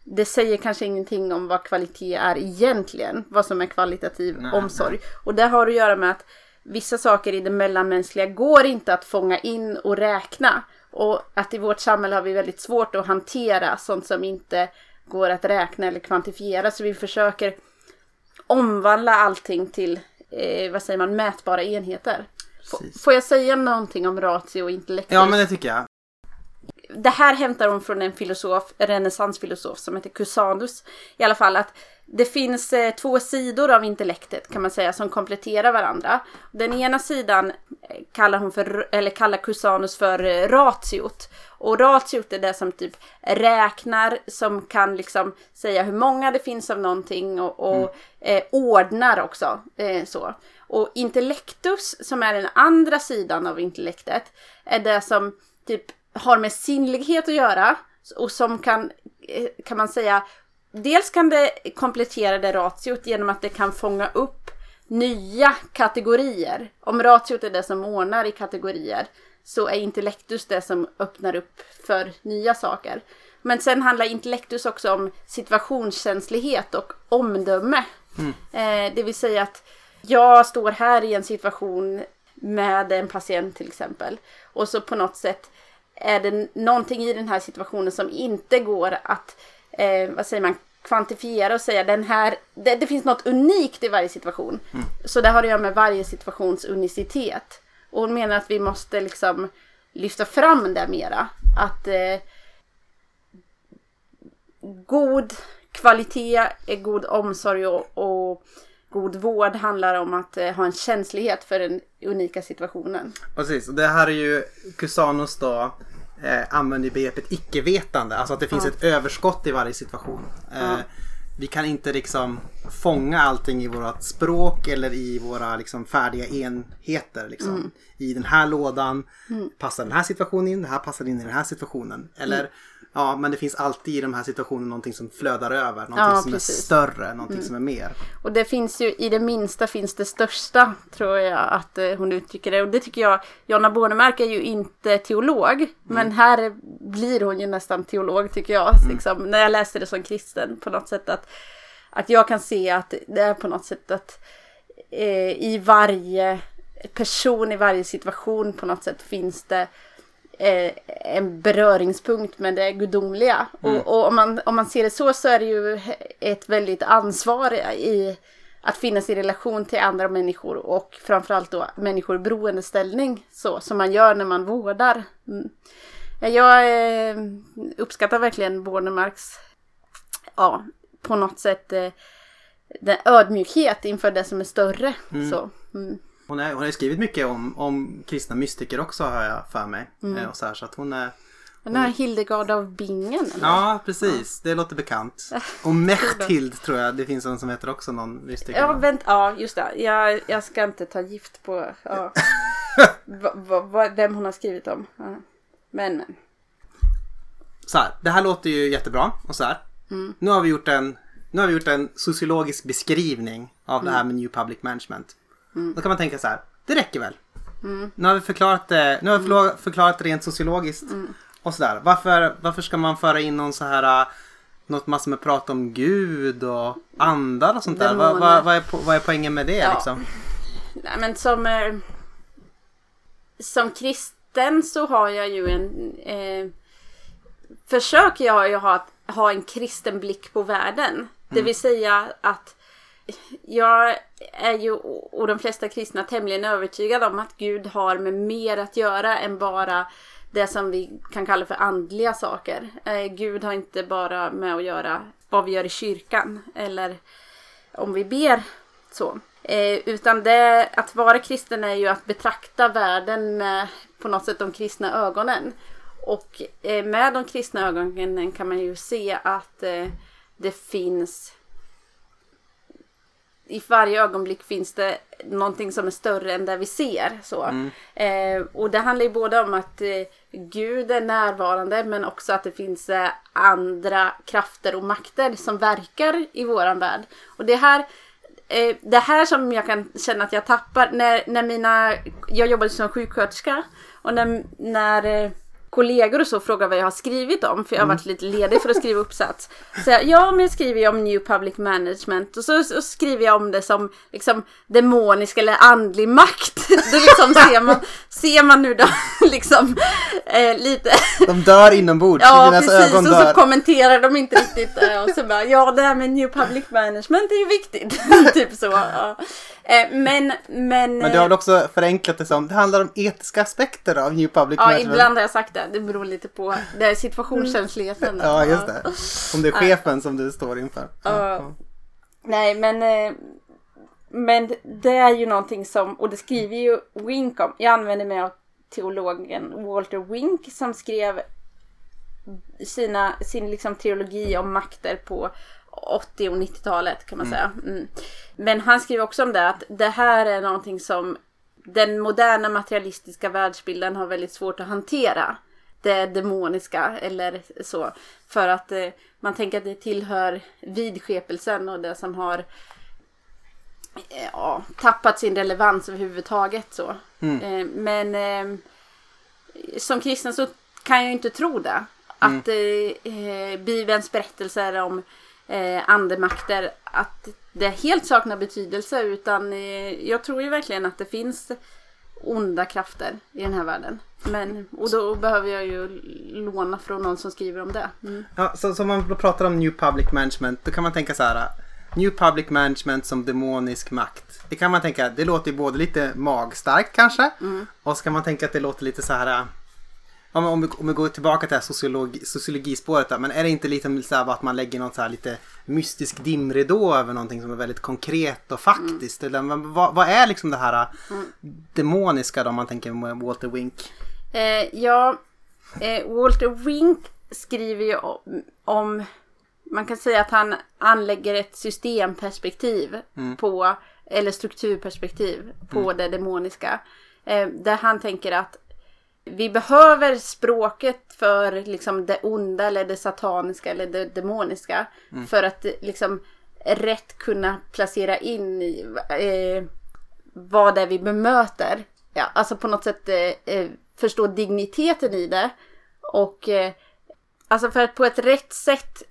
det säger kanske ingenting om vad kvalitet är egentligen. Vad som är kvalitativ nej, omsorg. Nej. Och det har att göra med att vissa saker i det mellanmänskliga går inte att fånga in och räkna. Och att i vårt samhälle har vi väldigt svårt att hantera sånt som inte går att räkna eller kvantifiera. Så vi försöker omvandla allting till, eh, vad säger man, mätbara enheter. Precis. Får jag säga någonting om ratio och intellekt? Ja, men det tycker jag det här hämtar hon från en filosof, en renässansfilosof som heter Cusanus. I alla fall att det finns eh, två sidor av intellektet kan man säga som kompletterar varandra. Den ena sidan eh, kallar hon för, eller kallar Cusanus för eh, ratiot. Och ratiot är det som typ räknar, som kan liksom säga hur många det finns av någonting och, och mm. eh, ordnar också. Eh, så. Och intellektus, som är den andra sidan av intellektet, är det som typ har med sinnlighet att göra och som kan, eh, kan man säga, dels kan det komplettera det ratiot genom att det kan fånga upp nya kategorier. Om ratiot är det som ordnar i kategorier så är intellektus det som öppnar upp för nya saker. Men sen handlar intellektus också om situationskänslighet och omdöme. Mm. Eh, det vill säga att jag står här i en situation med en patient till exempel. Och så på något sätt är det någonting i den här situationen som inte går att, eh, vad säger man, kvantifiera och säga den här, det, det finns något unikt i varje situation. Mm. Så det har att göra med varje situations unicitet. Och hon menar att vi måste liksom lyfta fram det mera. Att eh, god kvalitet, god omsorg och, och god vård handlar om att eh, ha en känslighet för den unika situationen. Precis, och det här är ju Cusanos då eh, använder begreppet icke-vetande. Alltså att det finns ja. ett överskott i varje situation. Eh. Vi kan inte liksom fånga allting i vårt språk eller i våra liksom, färdiga enheter. Liksom. Mm. I den här lådan mm. passar den här situationen in, det här passar in i den här situationen. Eller mm. Ja, men det finns alltid i de här situationerna någonting som flödar över. Någonting ja, som precis. är större, någonting mm. som är mer. Och det finns ju, i det minsta finns det största, tror jag att eh, hon uttrycker det. Och det tycker jag, Jonna Bornemark är ju inte teolog. Mm. Men här blir hon ju nästan teolog, tycker jag. Mm. Liksom, när jag läste det som kristen, på något sätt att, att jag kan se att det är på något sätt att eh, i varje person, i varje situation på något sätt finns det en beröringspunkt med det gudomliga. Mm. Och, och, om, man, om man ser det så så är det ju ett väldigt ansvar i att finnas i relation till andra människor och framförallt då människor i beroendeställning så som man gör när man vårdar. Mm. Jag eh, uppskattar verkligen Bornemarks, ja, på något sätt eh, den ödmjukhet inför det som är större. Mm. Så, mm. Hon, är, hon har ju skrivit mycket om, om kristna mystiker också har jag för mig. Mm. Eh, Och så, här, så att hon är... Den här Hildegard av Bingen. Eller? Ja, precis. Det låter bekant. Och Mechthild tror jag det finns en som heter också någon mystiker. Ja, vänt, ja, just det. Jag, jag ska inte ta gift på ja. va, va, va, vem hon har skrivit om. Ja. Men, men. Så här, det här låter ju jättebra. Och så. Mm. Nu har vi gjort en nu har vi gjort en sociologisk beskrivning av det Mm. här med New Public Management. Då kan man tänka så här, det räcker väl? Mm. Nu har vi förklarat det, nu har vi förklarat det rent sociologiskt. Mm. Och sådär. Varför, varför ska man föra in någon så här äh, något massor med prat om Gud och andar och sånt där? Vad, vad, vad, är, vad är poängen med det Ja. liksom? Nej, men som, eh, som kristen så har jag ju en... Eh, försöker jag ju ha, ha en kristen blick på världen. Det vill säga att jag är ju, och de flesta kristna, tämligen övertygade om att Gud har med mer att göra än bara det som vi kan kalla för andliga saker. Eh, Gud har inte bara med att göra vad vi gör i kyrkan eller om vi ber så. Eh, utan det, att vara kristen är ju att betrakta världen med på något sätt de kristna ögonen. Och eh, med de kristna ögonen kan man ju se att eh, det finns i varje ögonblick finns det någonting som är större än det vi ser. Så. Eh, och det handlar ju både om att eh, Gud är närvarande men också att det finns eh, andra krafter och makter som verkar i våran värld. Och det här eh, det här som jag kan känna att jag tappar när, när mina, jag jobbade som sjuksköterska och när, när eh, kollegor och så frågar vad jag har skrivit om, för jag har varit lite ledig för att skriva uppsats. Så jag, ja, men jag skriver ju om New Public Management och så, så skriver jag om det som liksom demonisk eller andlig makt. Då liksom ser man, ser man nu då liksom eh, lite De dör inombords, Ja, precis. Och så kommenterar de inte riktigt. eh, Och så bara, ja det här med New Public Management är ju viktigt. typ så. Ja. Eh, Men, men... Men du har väl också förenklat det som, det handlar om etiska aspekter av New Public Ja, Management. ibland har jag sagt det. Det beror lite på det är situationskänsligheten. Ja, just det. Om det är chefen som du står inför. Ja. Nej, men... eh, Men det är ju någonting som, och det skriver ju Wink om. Jag använder mig av teologen Walter Wink som skrev sina, sin liksom teologi om makter på 80 och 90-talet kan man säga. Mm. Men han skriver också om det att det här är någonting som den moderna materialistiska världsbilden har väldigt svårt att hantera. Det demoniska eller så. För att eh, man tänker att det tillhör vidskepelsen och det som har eh, ja, tappat sin relevans överhuvudtaget. Så. Eh, men eh, som kristen så kan jag inte tro det. Att eh, eh, Bibelns berättelser om eh, andemakter, att det helt saknar betydelse. Utan eh, jag tror ju verkligen att det finns onda krafter i den här världen. Men, och då behöver jag ju låna från någon som skriver om det. Mm. Ja, så, så om man pratar om New Public Management, då kan man tänka så här. New Public Management som demonisk makt. Det kan man tänka, det låter ju både lite magstarkt kanske. Och så kan man tänka att det låter lite så här. Om, om, vi, om vi går tillbaka till det här sociologi, sociologispåret där, men är det inte lite så här att man lägger något så här lite mystisk dimridå över någonting som är väldigt konkret och faktiskt? Eller, men vad, vad är liksom det här demoniska då om man tänker med Walter Wink? Eh, ja, eh, Walter Wink skriver ju om, om, man kan säga att han anlägger ett systemperspektiv på, eller strukturperspektiv på det demoniska. Eh, där han tänker att vi behöver språket för liksom det onda eller det sataniska eller det demoniska. För att liksom rätt kunna placera in i eh, vad det är vi bemöter. Ja, alltså på något sätt eh, eh, förstå digniteten i det. Och eh, alltså för att på ett rätt sätt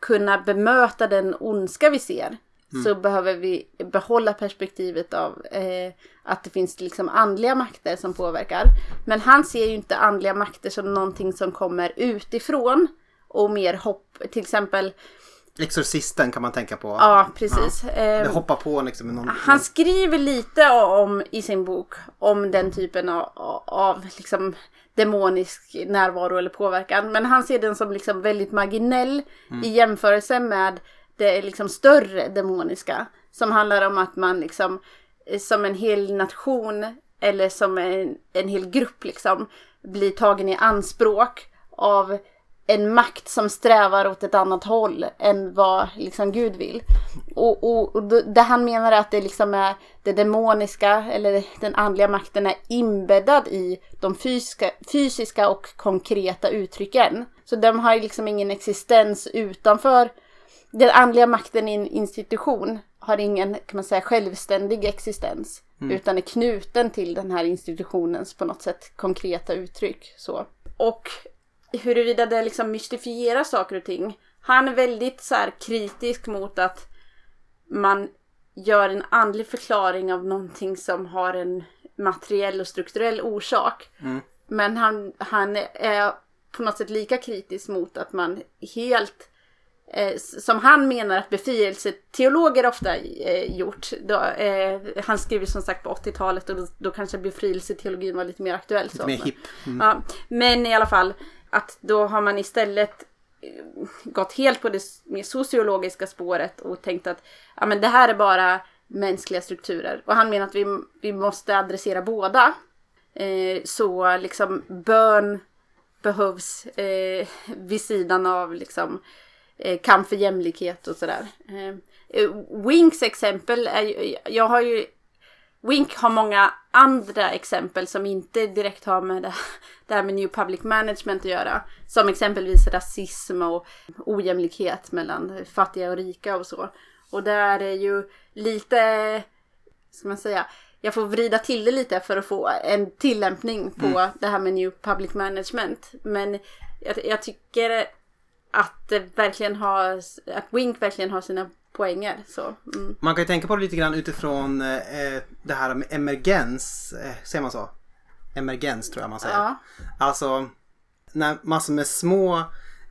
kunna bemöta den ondska vi ser. Så behöver vi behålla perspektivet av eh, att det finns liksom andliga makter som påverkar. Men han ser ju inte andliga makter som någonting som kommer utifrån och mer hopp. Till exempel Exorcisten kan man tänka på. Ja, precis. Det Eh, hoppar på liksom någon... Han skriver lite om i sin bok om den typen av, av liksom demonisk närvaro eller påverkan. Men han ser den som liksom väldigt marginell i jämförelse med det liksom större demoniska. Som handlar om att man liksom eh, som en hel nation eller som en, en hel grupp liksom blir tagen i anspråk av en makt som strävar åt ett annat håll än vad liksom Gud vill. Och, och, och det han menar är att det liksom är det demoniska eller den andliga makten är inbäddad i de fysiska, fysiska och konkreta uttrycken. Så de har liksom ingen existens utanför den andliga makten i en institution har ingen kan man säga, självständig existens. Utan är knuten till den här institutionens på något sätt konkreta uttryck. Så. Och huruvida det liksom mystifierar saker och ting. Han är väldigt så här kritisk mot att man gör en andlig förklaring av någonting som har en materiell och strukturell orsak. Men han, han är på något sätt lika kritisk mot att man helt eh, som han menar att befrielseteologer ofta eh, gjort. Då, eh, han skriver som sagt på 80-talet och då, då kanske befrielseteologin var lite mer aktuell. så. mer hipp. Mm. Ja, men i alla fall att då har man istället eh, gått helt på det mer sociologiska spåret och tänkt att ja, men det här är bara mänskliga strukturer. Och han menar att vi, vi måste adressera båda. Eh, så liksom bön behövs eh, vid sidan av liksom kamp för jämlikhet och sådär. Eh, eh, Winks exempel är ju, jag har ju Wink har många andra exempel som inte direkt har med det, det här med New Public Management att göra. Som exempelvis rasism och ojämlikhet mellan fattiga och rika och så. Och där är ju lite, ska man säga, jag får vrida till det lite för att få en tillämpning på det här med New Public Management. Men jag, jag tycker att det verkligen har, att Wink verkligen har sina poänger. Så, mm. Man kan ju tänka på det lite grann utifrån eh, det här med emergens. Eh, säger man så? Emergens tror jag man säger. Ja. Alltså när massor med små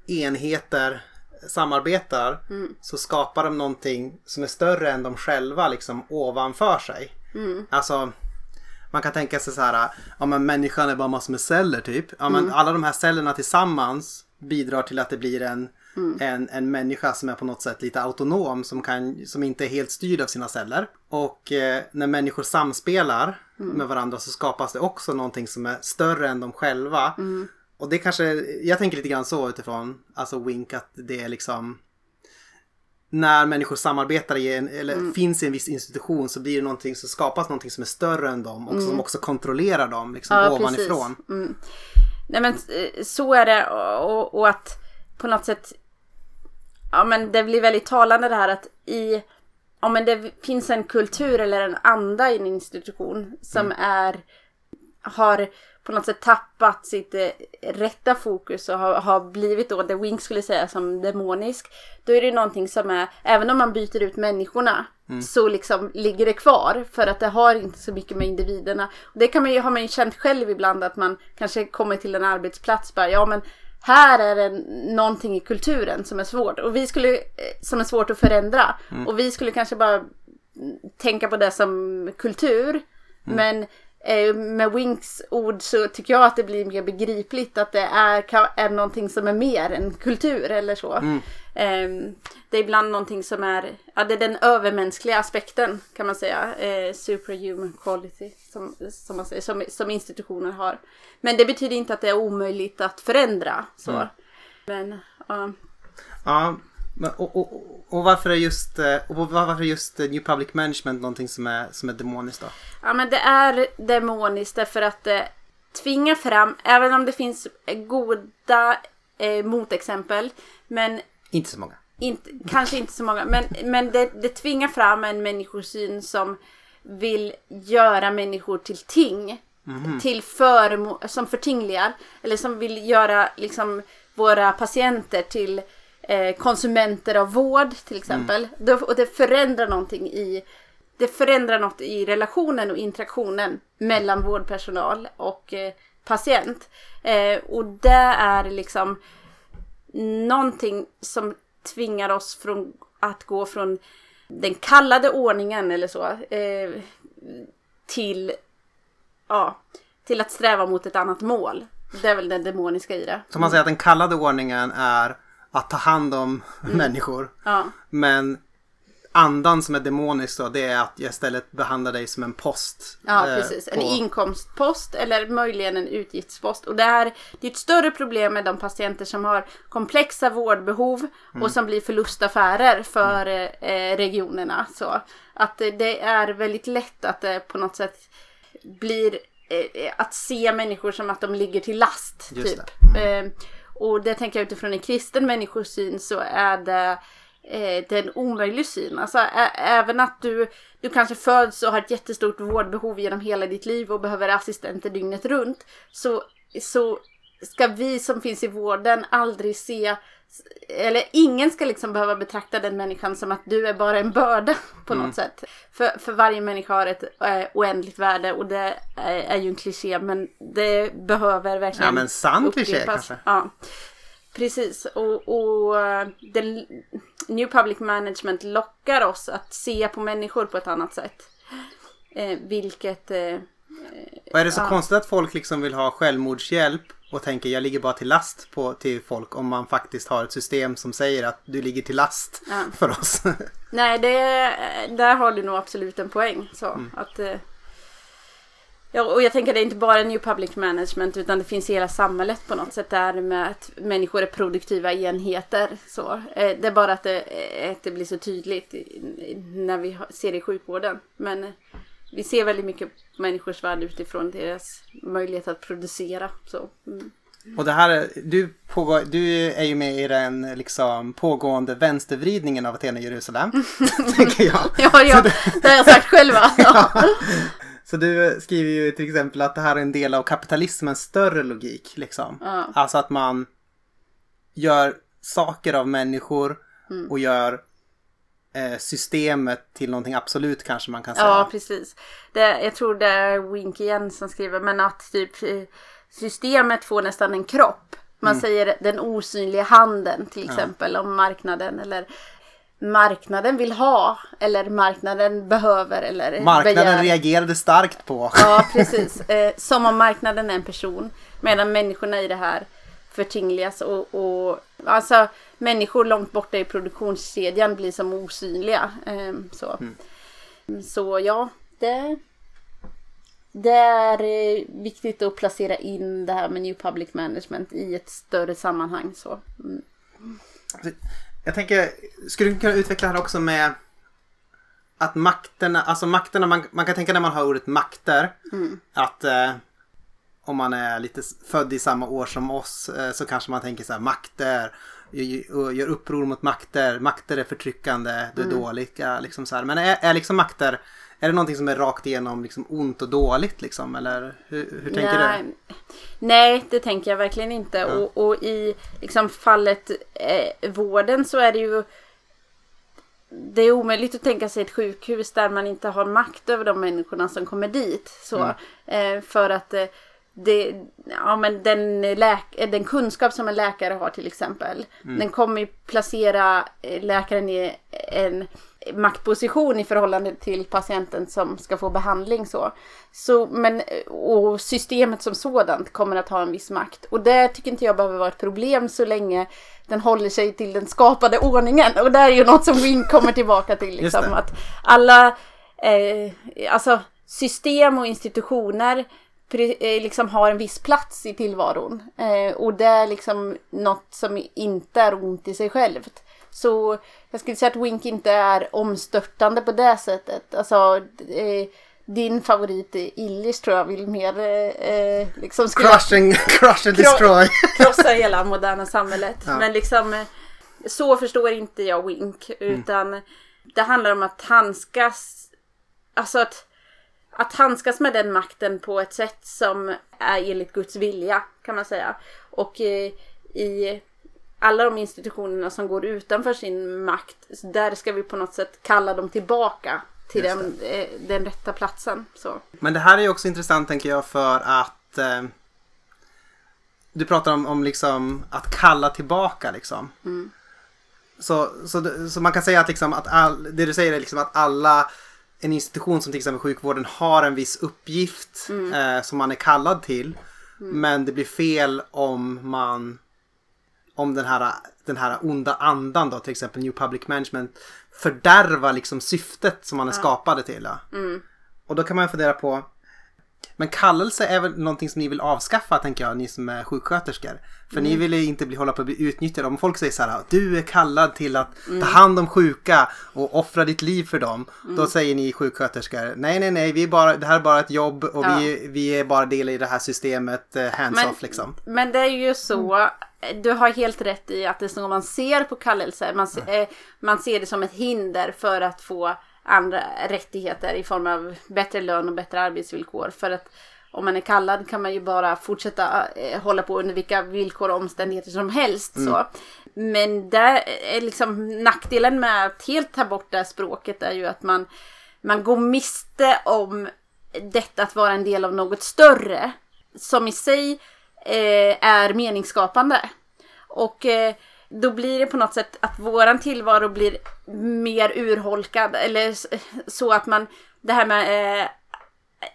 enheter samarbetar så skapar de någonting som är större än de själva liksom ovanför sig. Alltså man kan tänka sig så här, ja men människan är bara massor med celler typ. Ja men alla de här cellerna tillsammans bidrar till att det blir en, en, en människa som är på något sätt lite autonom som, kan, som inte är helt styrd av sina celler. Och eh, när människor samspelar med varandra så skapas det också någonting som är större än de själva. Och det kanske, jag tänker lite grann så utifrån, alltså Wink, att det är liksom när människor samarbetar i en, eller finns i en viss institution så blir det någonting, så skapas någonting som är större än dem och som också kontrollerar dem liksom Ja, ovanifrån. Mm. Nej men eh, så är det och, och att på något sätt Ja men det blir väldigt talande det här att i Ja men det finns en kultur eller en anda i en institution som är Har på något sätt tappat sitt eh, rätta fokus och har, har blivit då det Wink skulle säga som demonisk. Då är det någonting som är, även om man byter ut människorna så liksom ligger det kvar för att det har inte så mycket med individerna. Det kan man ju, har man ju känt själv ibland att man kanske kommer till en arbetsplats bara, ja men här är det någonting i kulturen som är svårt och vi skulle, eh, som är svårt att förändra. Och vi skulle kanske bara tänka på det som kultur. Men eh, med Winks ord så tycker jag att det blir mer begripligt att det är, är någonting som är mer än kultur eller så. Eh, det är ibland någonting som är, ja det är den övermänskliga aspekten kan man säga. Eh, superhuman quality som, som, man säger, som, som institutioner har. Men det betyder inte att det är omöjligt att förändra. Så. Men ja. Ja, men, och, och, och varför är just, eh, och varför är just eh, New Public Management någonting som är, som är demoniskt då? Ja men det är demoniskt därför att det tvingar fram, även om det finns goda eh, motexempel, men Inte så många. inte, kanske inte så många, men, men det, det tvingar fram en människosyn som vill göra människor till ting. Till förmo- som förtingligar. Eller som vill göra liksom våra patienter till eh, konsumenter av vård till exempel. Då, och det förändrar någonting i det förändrar något i relationen och interaktionen mellan vårdpersonal och eh, patient. Eh, och det är liksom någonting som tvingar oss från att gå från den kallade ordningen eller så eh, till, ja, till att sträva mot ett annat mål. Det är väl det demoniska i det. Så man säger att den kallade ordningen är att ta hand om människor. Ja, Men andan som är demonisk då, det är att jag istället behandlar dig som en post. ja eh, precis. En på- inkomstpost eller möjligen en utgiftspost. Och det här det är ett större problem med de patienter som har komplexa vårdbehov Mm. och som blir förlustaffärer för eh, regionerna. Så att eh, det är väldigt lätt att det på något sätt blir eh, att se människor som att de ligger till last. Just typ. Eh, och det tänker jag utifrån en kristen människosyn så är det eh, det är en omöjlig syn. Alltså ä- även att du, du kanske föds och har ett jättestort vårdbehov genom hela ditt liv och behöver assistenter dygnet runt. Så, så ska vi som finns i vården aldrig se eller ingen ska liksom behöva betrakta den människan som att du är bara en börda på något sätt. För, för varje människa har ett eh, oändligt värde och det är, är ju en kliché men det behöver verkligen Ja men sann kliché kanske. Ja, precis. Och, och eh, den, New Public Management lockar oss att se på människor på ett annat sätt. Eh, vilket... Eh, Och är det så konstigt att folk liksom vill ha självmordshjälp och tänker jag ligger bara till last på, till folk om man faktiskt har ett system som säger att du ligger till last Ja. för oss. nej, det, där har du nog absolut en poäng. Så, att, eh, ja, och jag tänker det är inte bara New Public Management utan det finns i hela samhället på något sätt där med att människor är produktiva enheter. Så. Eh, det är bara att det, eh, att det blir så tydligt i- när vi ser det i sjukvården. Men eh, vi ser väldigt mycket människors värld utifrån deras möjlighet att producera. Så. Mm. och det här, är- du, pågår, du är ju med i den liksom pågående vänstervridningen av Aten och Jerusalem. tänker jag. Ja, ja, det har jag sagt själva. Ja. Så du skriver ju till exempel att det här är en del av kapitalismens större logik. Liksom. Ja. Alltså att man gör saker av människor Mm. och gör eh, systemet till någonting absolut kanske man kan säga. Ja, precis. Det, jag tror det är Wink igen som skriver, men att typ eh, systemet får nästan en kropp. Man Mm. säger den osynliga handen till exempel om marknaden eller marknaden vill ha eller marknaden behöver eller Marknaden begär. reagerade starkt på. Ja, precis. Eh, som om marknaden är en person. Medan människorna i det här förtingligas och, och alltså människor långt borta i produktionskedjan blir som osynliga. Eh, så. så ja, det, det är eh, viktigt att placera in det här med New Public Management i ett större sammanhang. Så. Mm. Jag tänker, skulle du kunna utveckla det här också med att makterna, alltså makterna, man, man kan tänka när man hör ordet makter, att eh, om man är lite född i samma år som oss eh, så kanske man tänker så här makter, gör, gör uppror mot makter, makter är förtryckande, det är dåliga, liksom så här. Men är, är liksom makter, är det någonting som är rakt igenom liksom ont och dåligt liksom, eller hur, hur tänker Nej, du? nej, det tänker jag verkligen inte. Och, och i liksom fallet eh, vården så är det ju det är omöjligt att tänka sig ett sjukhus där man inte har makt över de människorna som kommer dit. Så, eh, för att eh, det, ja, men den, läk, eh, den kunskap som en läkare har till exempel. Den kommer ju placera eh, läkaren i en maktposition i förhållande till patienten som ska få behandling. Så. Så, men, och systemet som sådant kommer att ha en viss makt. Och det tycker inte jag behöver vara ett problem så länge den håller sig till den skapade ordningen. Och det är ju något som Wing kommer tillbaka till. Liksom, att alla eh, alltså, system och institutioner eh, liksom har en viss plats i tillvaron. Eh, och det är liksom något som inte är ont i sig självt. Så jag skulle säga att Wink inte är omstörtande på det sättet. Alltså, eh, din favorit är Illich tror jag vill mer eh, eh, liksom skulle Crush and, crush and destroy. krossa hela moderna samhället. Ja. Men liksom eh, så förstår inte jag Wink. Utan det handlar om att handskas, alltså att, att handskas med den makten på ett sätt som är enligt Guds vilja kan man säga. Och eh, i alla de institutionerna som går utanför sin makt, där ska vi på något sätt kalla dem tillbaka till den, eh, den rätta platsen. Så. Men det här är ju också intressant tänker jag för att eh, du pratar om, om liksom att kalla tillbaka liksom. Så, så, så man kan säga att, liksom att all, det du säger är liksom att alla en institution som till exempel sjukvården har en viss uppgift eh, som man är kallad till. Men det blir fel om man om den här, den här onda andan då till exempel New Public Management fördärvar liksom syftet som man är skapade till. Ja. Och då kan man fundera på men kallelse är väl någonting som ni vill avskaffa tänker jag, ni som är sjuksköterskor. För ni vill ju inte bli, hålla på att bli utnyttjade. Om folk säger så här, du är kallad till att ta hand om sjuka och offra ditt liv för dem. Då säger ni sjuksköterskor, nej nej nej, vi är bara, det här är bara ett jobb och Ja. vi, vi är bara del i det här systemet, eh, hands Men- off liksom. Men det är ju så, du har helt rätt i att det så man ser på kallelse. Man, se- eh, man ser det som ett hinder för att få andra rättigheter i form av bättre lön och bättre arbetsvillkor. För att om man är kallad kan man ju bara fortsätta eh, hålla på under vilka villkor och omständigheter som helst. Så. Men där är liksom nackdelen med att helt ta bort det här språket är ju att man, man går miste om detta att vara en del av något större. Som i sig eh, är meningsskapande. Och eh, då blir det på något sätt att våran tillvaro blir mer urholkad. Eller så att man, det här med eh,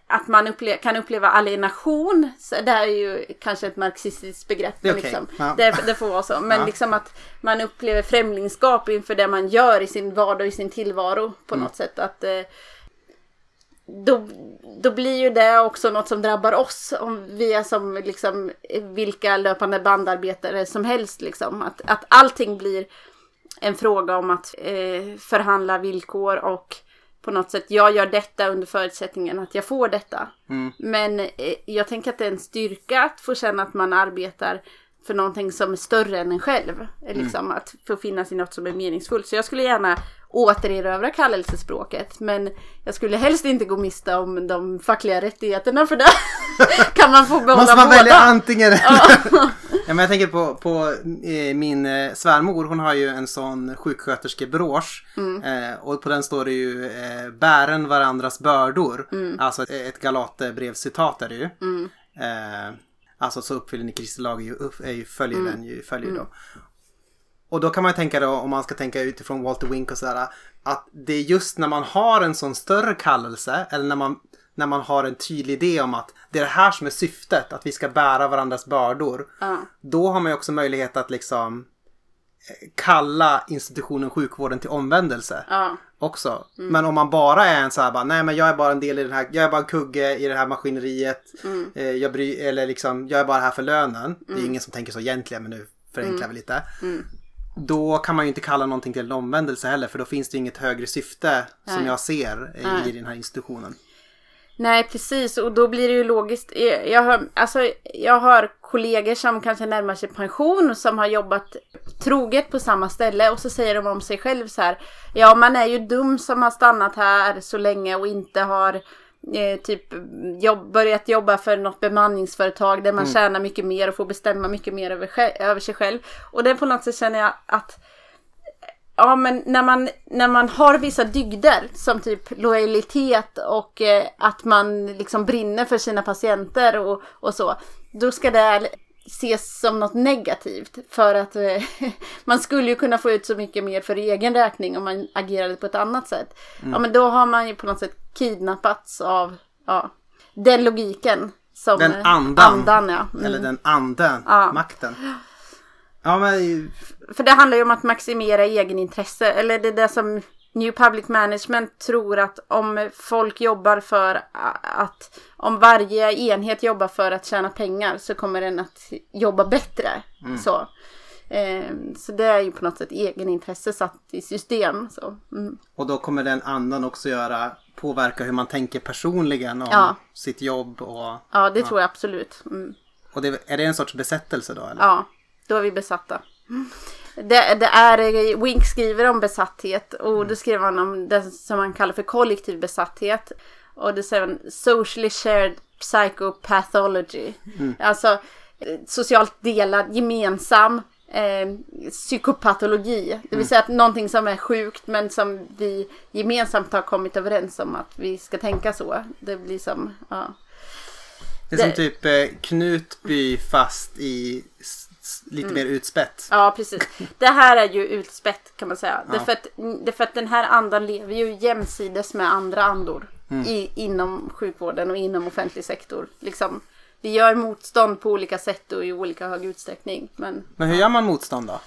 att man upple- kan uppleva alienation. Så det här är ju kanske ett marxistiskt begrepp. Okej. liksom, Ja. det, det får vara så. Men Ja. liksom att man upplever främlingskap inför det man gör i sin vardag, i sin tillvaro på Mm. något sätt. Att eh, då, då blir ju det också något som drabbar oss. Om vi är som liksom vilka löpande bandarbetare som helst. Liksom. Att, att allting blir en fråga om att eh, förhandla villkor och på något sätt, jag gör detta under förutsättningen att jag får detta. Men eh, jag tänker att det är en styrka att få känna att man arbetar för någonting som är större än en själv. Liksom att få finnas i något som är meningsfullt. Så jag skulle gärna återerövra kallelsespråket. Men jag skulle helst inte gå miste om de fackliga rättigheterna för det. kan man få behålla Måste man båda? välja antingen ja, men Jag tänker på, på eh, min eh, svärmor, hon har ju en sån sjuksköterskebrosch. Eh, och på den står det ju eh, bären varandras bördor. Alltså ett, ett Galaterbrevscitat är det ju. Eh, alltså så uppfyller ni Kristi lag är ju, upp- är ju, följer den ju, följer då. Och då kan man tänka då, om man ska tänka utifrån Walter Wink och sådär, att det är just när man har en sån större kallelse, eller när man, när man har en tydlig idé om att det är det här som är syftet, att vi ska bära varandras bördor. Ja. Då har man ju också möjlighet att liksom eh, kalla institutionen sjukvården till omvändelse Ja. Också. Men om man bara är en så här bara, nej men jag är bara en del i den här, jag är bara en kugge i det här maskineriet. Eh, jag bry, eller liksom, jag är bara här för lönen. Det är ju ingen som tänker så egentligen men nu förenklar vi lite. Då kan man ju inte kalla någonting till en omvändelse heller för då finns det inget högre syfte som Nej. jag ser i, Nej. i den här institutionen. Nej, precis. Och då blir det ju logiskt. Jag har, alltså, jag har kollegor som kanske närmar sig pension som har jobbat troget på samma ställe och så säger de om sig själv så här. Ja, man är ju dum som har stannat här så länge och inte har eh, typ jobb, börjat jobba för något bemanningsföretag där man tjänar mycket mer och får bestämma mycket mer över, över sig själv. Och det på något sätt känner jag att Ja men när man, när man har vissa dygder som typ lojalitet och eh, att man liksom brinner för sina patienter och, och så. Då ska det ses som något negativt. För att eh, man skulle ju kunna få ut så mycket mer för egen räkning om man agerade på ett annat sätt. Ja men då har man ju på något sätt kidnappats av ja, den logiken. Som, Den eh, andan. andan ja. Mm. Eller den anden, Ja. makten. Ja men För det handlar ju om att maximera egenintresse. Eller det är det som New Public Management tror att om folk jobbar för att om varje enhet jobbar för att tjäna pengar så kommer den att jobba bättre. Så. Eh, så det är ju på något sätt egenintresse satt i system. Så. Mm. Och då kommer den andan också göra, påverka hur man tänker personligen om Ja. sitt jobb och, Ja, det tror jag absolut. Mm. och det, är det en sorts besättelse då eller? Ja, då är vi besatta. Det, det är, Wink skriver om besatthet och då skriver han om det som han kallar för kollektiv besatthet. Och det säger han socially shared psychopathology. Alltså eh, socialt delad, gemensam eh, psykopatologi. Det vill säga att någonting som är sjukt men som vi gemensamt har kommit överens om att vi ska tänka så. Det blir som, ja. Det är som typ eh, Knutby fast i lite mer utspätt. Ja, precis. Det här är ju utspätt kan man säga. Därför, att, därför att den här andan lever ju jämsides med andra andor i, inom sjukvården och inom offentlig sektor. Liksom, vi gör motstånd på olika sätt och i olika hög utsträckning. Men Men hur gör man motstånd då?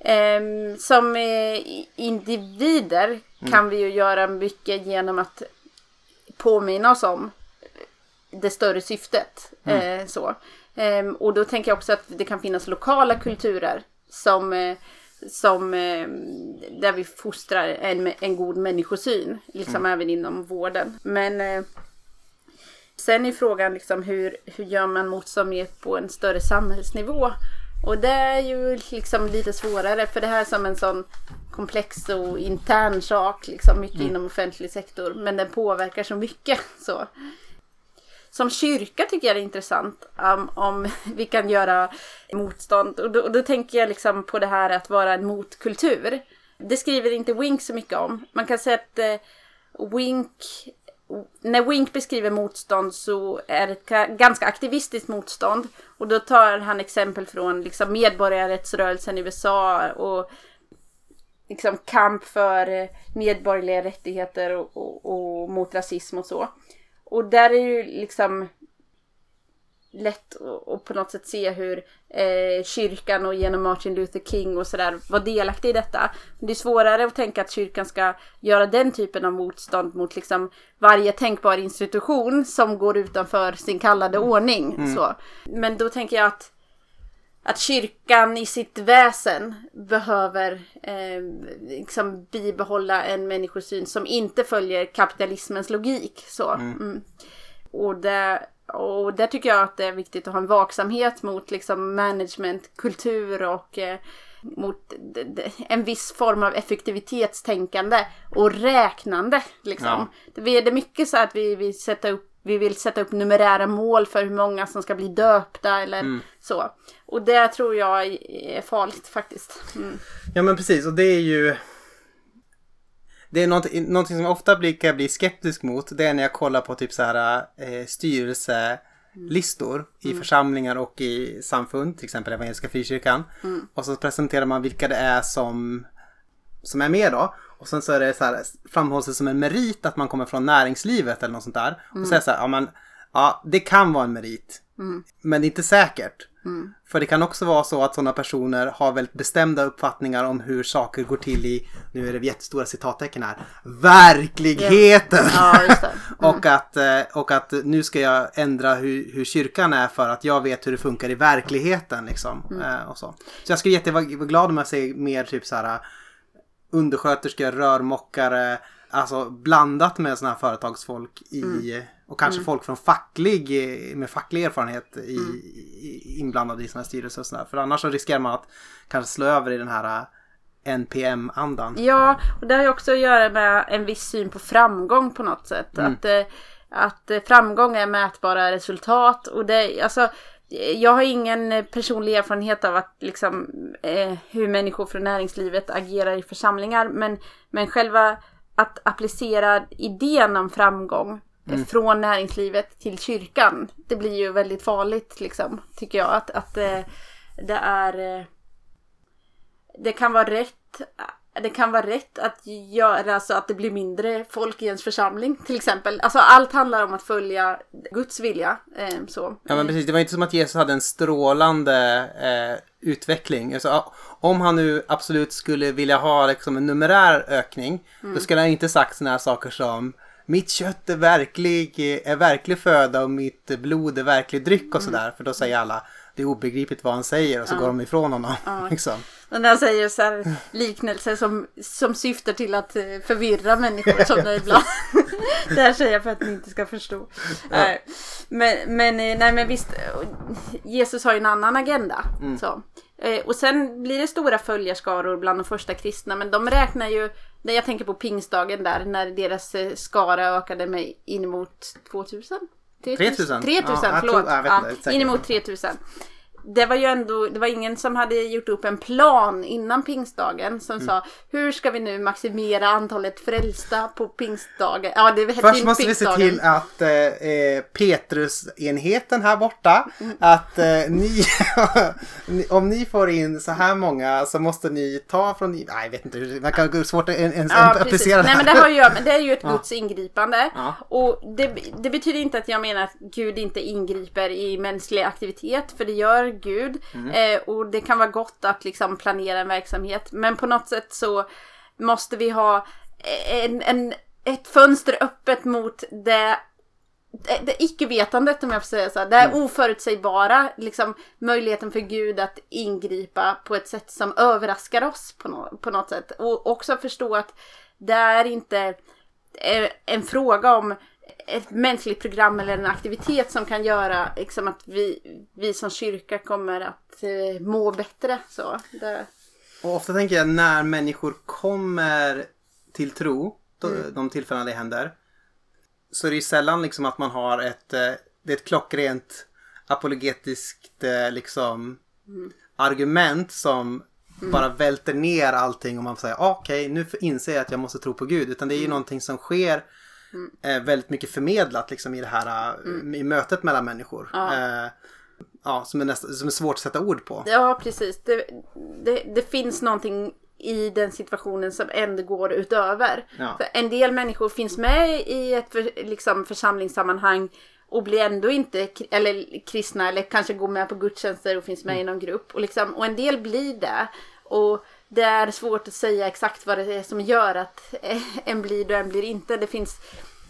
Ehm, som eh, individer kan vi ju göra mycket genom att påminna oss om det större syftet. Eh, så. Ehm, och då tänker jag också att det kan finnas lokala kulturer som, eh, som eh, där vi fostrar en, en god människosyn, liksom även inom vården. Men eh, Sen är frågan liksom hur, hur gör man motstånd mer på en större samhällsnivå? Och det är ju liksom lite svårare för det här är som en sån komplex och intern sak, liksom mycket inom offentlig sektor. Men den påverkar så mycket. Så. Som kyrka tycker jag det är intressant um, om vi kan göra motstånd. Och då, och då tänker jag liksom på det här att vara en motkultur. Det skriver inte Wink så mycket om. Man kan säga att eh, Wink när Wink beskriver motstånd så är det ett ganska aktivistiskt motstånd. Och då tar han exempel från liksom medborgarrättsrörelsen i USA och liksom kamp för eh, medborgerliga rättigheter och, och, och mot rasism och så. Och där är ju liksom lätt att på något sätt se hur eh, kyrkan och genom Martin Luther King och sådär var delaktig i detta. Men det är svårare att tänka att kyrkan ska göra den typen av motstånd mot liksom varje tänkbar institution som går utanför sin kallade ordning. Så. Men då tänker jag att att kyrkan i sitt väsen behöver eh, liksom bibehålla en människosyn som inte följer kapitalismens logik. Så. Mm. Och, där, och där tycker jag att det är viktigt att ha en vaksamhet mot liksom management, kultur och eh, mot en viss form av effektivitetstänkande och räknande. Liksom. Ja. Det är det mycket så att vi vill sätta upp vi vill sätta upp numerära mål för hur många som ska bli döpta eller så. Och det tror jag är farligt faktiskt. Mm. Ja men precis och det är ju Det är något, någonting som jag ofta blir, kan jag bli skeptisk mot. Det är när jag kollar på typ så här eh, styrelselistor i församlingar och i samfund. Till exempel Evangeliska Frikyrkan. Och så presenterar man vilka det är som, som är med då. Och sen så är det så här, framhålls det som en merit att man kommer från näringslivet eller något sånt där. Och så är det så här, ja men ja det kan vara en merit. Men det är inte säkert. För det kan också vara så att sådana personer har väldigt bestämda uppfattningar om hur saker går till i, nu är det jättestora citattecken här, verkligheten! Ja, det. och, att, eh, och att nu ska jag ändra hur, hur kyrkan är för att jag vet hur det funkar i verkligheten. Liksom, eh, och så. så jag skulle jättevara glad om jag ser mer typ så här undersköterskor, rörmokare, alltså blandat med sådana här företagsfolk i och kanske folk från facklig, med facklig erfarenhet i, i, inblandade i sådana här styrelser och sådär. För annars så riskerar man att kanske slå över i den här äh, NPM-andan. Ja, och det har ju också att göra med en viss syn på framgång på något sätt. Mm. Att, eh, att framgång är mätbara resultat. Och det, alltså, jag har ingen eh, personlig erfarenhet av att, liksom, eh, hur människor från näringslivet agerar i församlingar. Men, men själva att applicera idén om framgång eh, från näringslivet till kyrkan. Det blir ju väldigt farligt liksom, tycker jag. Att, att eh, det är... Eh, det kan vara rätt det kan vara rätt att göra så att det blir mindre folk i ens församling till exempel. Alltså allt handlar om att följa Guds vilja. Eh, så. Ja men precis, det var inte som att Jesus hade en strålande eh, utveckling. Alltså, om han nu absolut skulle vilja ha liksom, en numerär ökning, då skulle han inte sagt sådana här saker som mitt kött är verklig, är verklig föda och mitt blod är verklig dryck och sådär. För då säger alla, det är obegripligt vad han säger och så går de ifrån honom. liksom. Och när jag säger så här liknelser som, som syftar till att eh, förvirra människor som det ibland. det här säger jag för att ni inte ska förstå. Nej. Men, men, eh, nej, men visst, Jesus har ju en annan agenda. Så. Eh, Och sen blir det stora följarskaror bland de första kristna. Men de räknar ju, när jag tänker på pingstdagen där, när deras skara ökade med inemot 2000? 3000? 3000, Ja, förlåt. ja, inemot 3000. Det var ju ändå, det var ingen som hade gjort upp en plan innan pingstdagen som Mm. sa hur ska vi nu maximera antalet frälsta på pingstdagen? Ja, det hette Först måste vi se pingstdagen. till att eh, eh, Petrusenheten här borta, Mm. att eh, ni, om ni får in så här många så måste ni ta från, nej jag vet inte, hur- man kan gå svårt att ens Ja, applicera det Nej, men det, här. har ju, det är ju ett Guds ingripande. Ja. Och det, det betyder inte att jag menar att Gud inte ingriper i mänsklig aktivitet, för det gör Gud. Mm. Eh, och det kan vara gott att liksom planera en verksamhet. Men på något sätt så måste vi ha en, en, ett fönster öppet mot det det, det icke-vetandet om jag får säga så. här. Det Mm. är oförutsägbara. Liksom, möjligheten för Gud att ingripa på ett sätt som överraskar oss på, nå- på något sätt. Och också förstå att det är inte eh, en fråga om ett mänskligt program eller en aktivitet som kan göra liksom, att vi, vi som kyrka kommer att eh, må bättre. Så, det, Och ofta tänker jag när människor kommer till tro, då, Mm. de tillfällena det händer, så är det ju sällan liksom att man har ett, eh, det är ett klockrent apologetiskt eh, liksom Mm. argument som bara välter ner allting och man säga ah, okej nu inser jag att jag måste tro på Gud. Utan det är ju någonting som sker eh, väldigt mycket förmedlat liksom i det här eh, i mötet mellan människor. Ja. Eh, ja, som, är nästa, som är svårt att sätta ord på. Ja, precis. Det, det, det finns någonting i den situationen som ändå går utöver. Ja. För en del människor finns med i ett för, liksom, församlingssammanhang och blir ändå inte eller kristna eller kanske går med på gudstjänster och finns med i någon grupp. Och, liksom, och en del blir det. Och det är svårt att säga exakt vad det är som gör att en blir det och en blir inte. Det finns,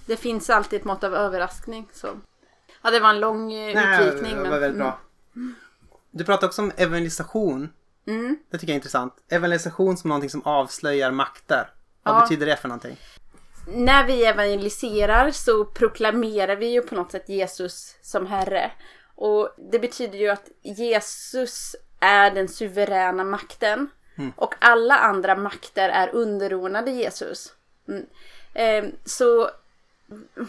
det finns alltid ett mått av överraskning. Så. Ja, det var en lång eh, utvikning. det var väldigt bra. Du pratar också om evangelisation. Mm. Det tycker jag är intressant. Evangelisation som någonting som avslöjar makter. Vad Ja. betyder det för någonting? när vi evangeliserar så proklamerar vi ju på något sätt Jesus som Herre. Och det betyder ju att Jesus är den suveräna makten. Och alla andra makter är underordnade Jesus. Mm. Eh, så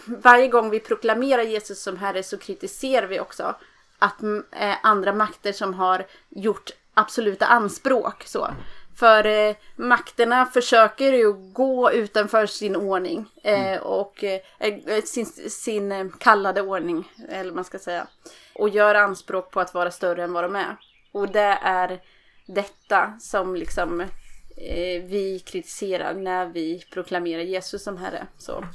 varje gång vi proklamerar Jesus som Herre så kritiserar vi också att mm, eh, andra makter som har gjort absoluta anspråk. Så. För eh, makterna försöker ju gå utanför sin ordning eh, och eh, eh, sin, sin eh, kallade ordning, eller man ska säga. Och gör anspråk på att vara större än vad de är. Och det är detta som liksom eh, vi kritiserar när vi proklamerar Jesus som Herre. Så.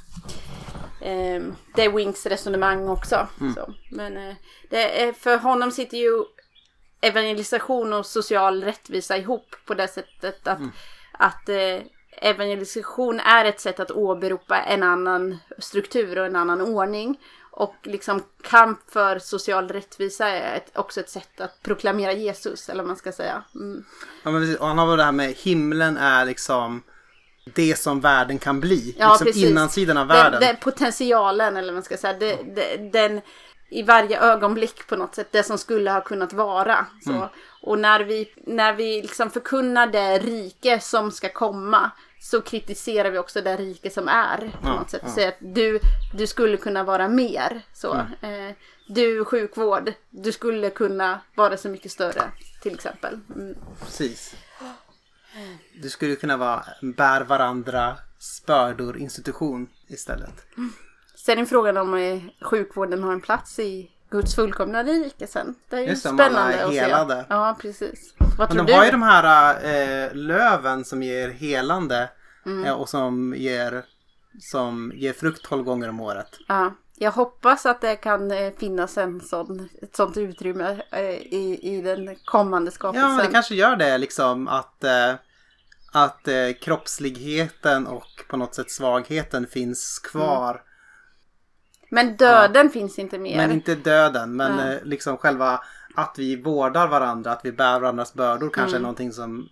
Eh, det är Winks resonemang också. Så. Men eh, det är, för honom sitter ju evangelisation och social rättvisa ihop på det sättet att, att eh, evangelisation är ett sätt att åberopa en annan struktur och en annan ordning. Och liksom kamp för social rättvisa är ett, också ett sätt att proklamera Jesus, eller vad man ska säga. Mm. Ja, men precis. Och han har väl det här med himlen är liksom det som världen kan bli. Ja, liksom precis. innansidan av världen. Den, den potentialen, eller vad man ska säga. Det, det, den i varje ögonblick på något sätt. Det som skulle ha kunnat vara. Så. Mm. Och när vi, när vi liksom förkunnar det rike som ska komma. Så kritiserar vi också det rike som är. På något sätt. Säger att du, du skulle kunna vara mer. Så. Eh, du sjukvård. Du skulle kunna vara så mycket större. Till exempel. Mm. Precis. Du skulle kunna vara bär varandra bördor institution istället. Sen är frågan om eh, sjukvården har en plats i Guds fullkomna rike sen. Det är ju Just spännande är att se. Ja, precis. Vad Men tror de du? har ju de här eh, löven som ger helande Mm. eh, och som ger, som ger frukt 12 gånger om året. Ja, jag hoppas att det kan eh, finnas en sån, ett sånt utrymme eh, i, i den kommande skapelsen. Ja, men det kanske gör det liksom att, eh, att eh, kroppsligheten och på något sätt svagheten finns kvar. Men döden finns inte mer. Men inte döden, men Ja. eh, liksom själva att vi vårdar varandra, att vi bär varandras bördor kanske Mm. är någonting som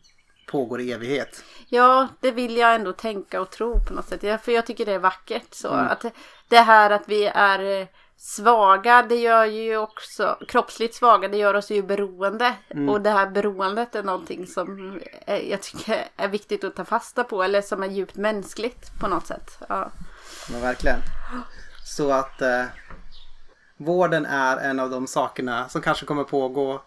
pågår i evighet. Ja, det vill jag ändå tänka och tro på något sätt. Ja, för jag tycker det är vackert. Så Mm. att det här att vi är svaga, det gör ju också, kroppsligt svaga, det gör oss ju beroende. Mm. Och det här beroendet är någonting som jag tycker är viktigt att ta fasta på. Eller som är djupt mänskligt på något sätt. Ja. Men verkligen. Så att eh, vården är en av de sakerna som kanske kommer pågå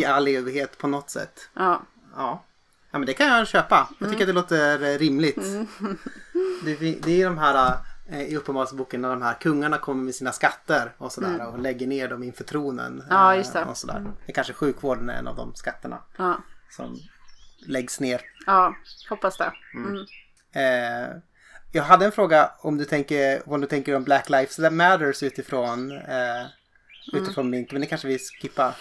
i all evighet på något sätt. Ja. Ja. Ja men det kan jag köpa. Jag tycker att det låter rimligt. Det, fi- det är de här eh, i Uppenbarelseboken när de här kungarna kommer med sina skatter och sådär och lägger ner dem inför tronen. Ja, eh, just det. Och sådär. Det är kanske sjukvården är en av de skatterna Ja. som läggs ner. Ja, hoppas det. Mm. Eh, jag hade en fråga om du tänker, om du tänker om Black Lives Matters utifrån, eh, utifrån Mink, men det kanske vi skippar.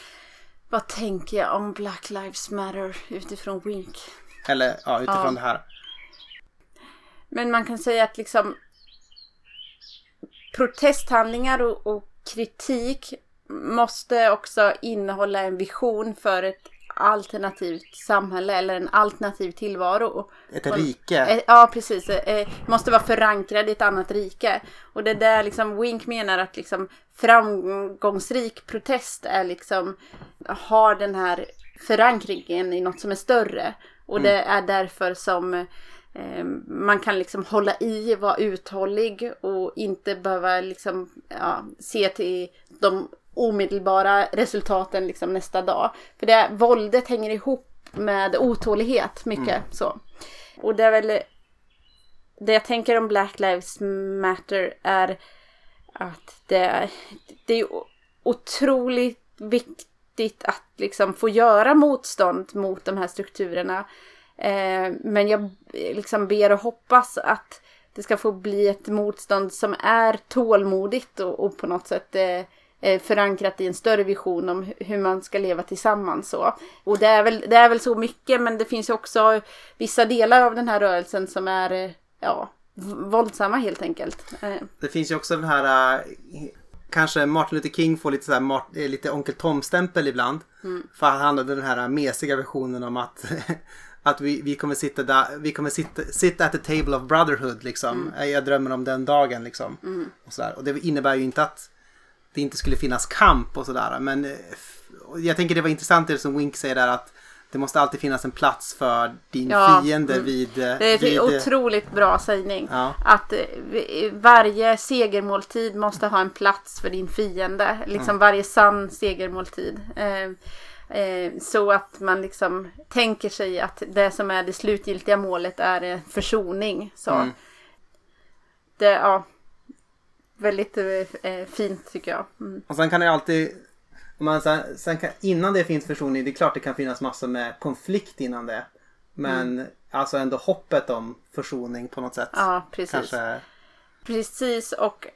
Vad tänker jag om Black Lives Matter utifrån Wink? Eller ja, utifrån Ja. det här. Men man kan säga att liksom protesthandlingar och, och kritik måste också innehålla en vision för ett alternativt samhälle eller en alternativ tillvaro. Ett Och- rike. Eh, Ja, precis. Eh, Måste vara förankrad i ett annat rike. Och det är där liksom Wink menar att liksom framgångsrik protest är liksom har den här förankringen i något som är större. Och det är därför som eh, man kan liksom hålla i, vara uthållig och inte behöva liksom ja, se till de omedelbara resultaten liksom nästa dag. För det våldet hänger ihop med otålighet mycket så. Och det är väl det jag tänker om Black Lives Matter är att det är, det är otroligt viktigt att liksom få göra motstånd mot de här strukturerna. Eh, men jag liksom ber och hoppas att det ska få bli ett motstånd som är tålmodigt och, och på något sätt eh, förankrat i en större vision om hu- hur man ska leva tillsammans. Så. Och det är, väl, det är väl så mycket men det finns ju också vissa delar av den här rörelsen som är eh, ja, våldsamma helt enkelt. Eh, Det finns ju också den här, kanske Martin Luther King får lite, så här, eh, lite Onkel Tom-stämpel ibland. För han hade den här mesiga versionen om att, att vi, vi kommer sitta där, vi kommer sitta, sitta at the table of brotherhood liksom. Jag drömmer om den dagen liksom. Och, sådär. och det innebär ju inte att det inte skulle finnas kamp och sådär. Men eh, jag tänker det var intressant det som Wink säger där att det måste alltid finnas en plats för din Ja, fiende mm. vid... eh, Det är vid en otroligt bra sägning. Ja. Att eh, varje segermåltid måste ha en plats för din fiende. Liksom varje sann segermåltid. Eh, eh, så att man liksom tänker sig att det som är det slutgiltiga målet är eh, försoning. Så. Mm. Det, ja. Väldigt eh, eh, fint tycker jag. Mm. Och sen kan det alltid, man, sen, sen kan, innan det finns försoning, det är klart det kan finnas massor med konflikt innan det. Men alltså ändå hoppet om försoning på något sätt. Ja, precis. Kanske, Precis och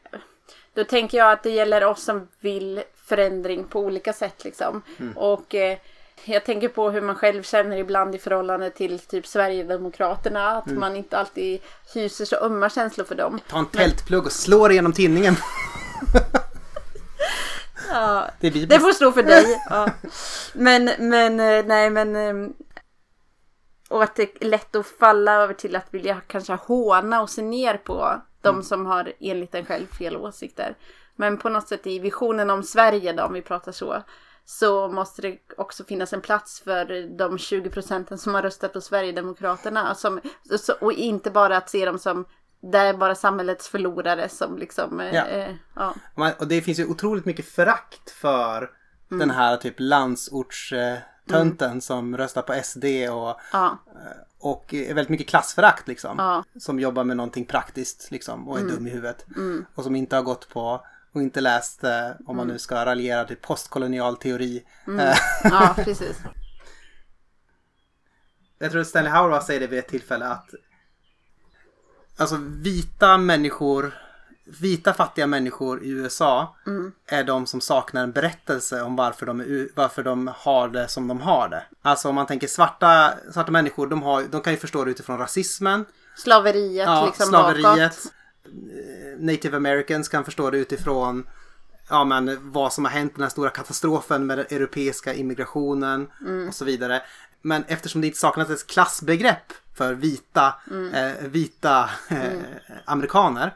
då tänker jag att det gäller oss som vill förändring på olika sätt liksom. Och eh, jag tänker på hur man själv känner ibland i förhållande till typ Sverigedemokraterna. Att man inte alltid hyser så ömma känslor för dem. ta en tältplugg och slå det genom tinningen. Ja, Det det får stå för dig. Ja. Men, men, eh, nej men. eh, Och att det är lätt att falla över till att vilja kanske håna och se ner på de som har enligt en själv fel åsikter. Men på något sätt i visionen om Sverige då, om vi pratar så. Så måste det också finnas en plats för de 20 procenten som har röstat på Sverigedemokraterna. Som, och inte bara att se dem som det är bara samhällets förlorare som liksom... eh, Ja. eh, ja. Och det finns ju otroligt mycket förakt för Mm. den här typ landsortstönten som röstar på SD och, Ja. och är väldigt mycket klassförakt liksom. Mm. Som jobbar med någonting praktiskt liksom och är dum i huvudet. Och som inte har gått på och inte läst, eh, om Mm. man nu ska raljera, till postkolonial teori. Eh, ja, precis. Jag tror att Stanley Hauerwas säger det vid ett tillfälle att alltså vita människor, vita fattiga människor i USA är de som saknar en berättelse om varför de, är, varför de har det som de har det. Alltså om man tänker svarta, svarta människor, de, har, de kan ju förstå det utifrån rasismen, Slaveriet ja, liksom slaveriet. bakåt. Native Americans kan förstå det utifrån ja, men, vad som har hänt den här stora katastrofen med den europeiska immigrationen och så vidare. Men eftersom det inte saknas ett klassbegrepp för vita, eh, vita eh, amerikaner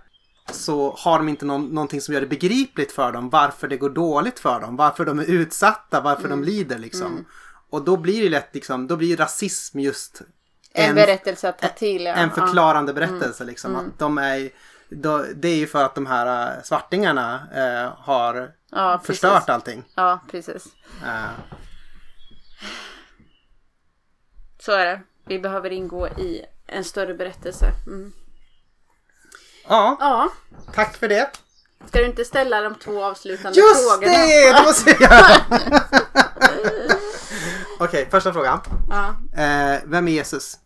så har de inte någon, någonting som gör det begripligt för dem varför det går dåligt för dem, varför de är utsatta, varför de lider liksom. Och då blir det lätt liksom, då blir rasism just En, berättelse att ta till. Ja. en förklarande berättelse liksom. Att de är, då, det är ju för att de här äh, svartingarna äh, har Ja, förstört allting. Ja, precis. Äh, så är det. Vi behöver ingå i en större berättelse. Mm. Ja, Ja, tack för det. ska du inte ställa de två avslutande Just frågorna? det! Det måste jag göra! Okej, första frågan. Ja. Eh, vem är Jesus?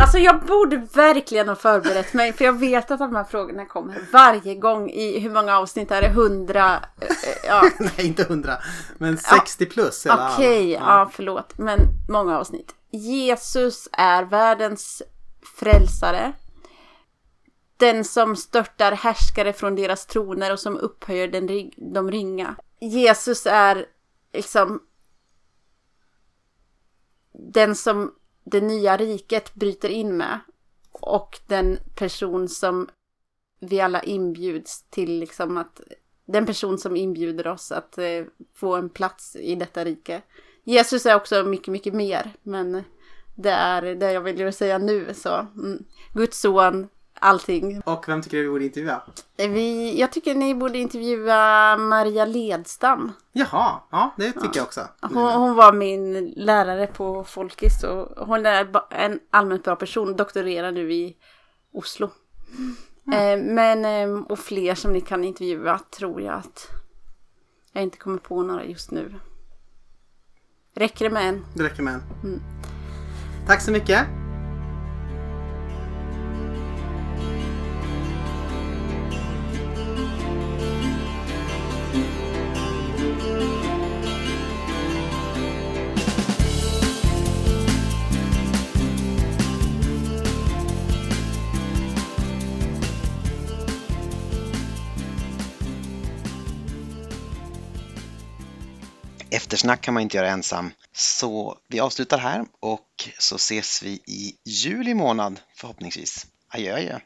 Alltså jag borde verkligen ha förberett mig för jag vet att de här frågorna kommer varje gång i hur många avsnitt är det? Hundra? Eh, Ja, Nej, inte hundra. Men 60 plus. i alla fall. okej, ja förlåt. Men många avsnitt. Jesus är världens frälsare. Den som störtar härskare från deras troner och som upphöjer den, de ringa. Jesus är liksom den som det nya riket bryter in med. Och den person som vi alla inbjuds till liksom att den person som inbjuder oss att eh, få en plats i detta rike. Jesus är också mycket, mycket mer, men det är det jag vill säga nu. Så, mm. Guds son, allting. Och vem tycker du vi borde intervjua? Vi, jag tycker ni borde intervjua Maria Ledstam. Jaha, ja det tycker jag också. Hon, hon var min lärare på Folkis och hon är en allmänt bra person, doktorerar nu i Oslo. Eh, men, eh, och fler som ni kan intervjua tror jag att jag inte kommer på några just nu. Räcker det med en? Det räcker med en. Tack så mycket. Eftersnack kan man inte göra ensam. Så vi avslutar här och så ses vi i juli månad förhoppningsvis. Adjö adjö.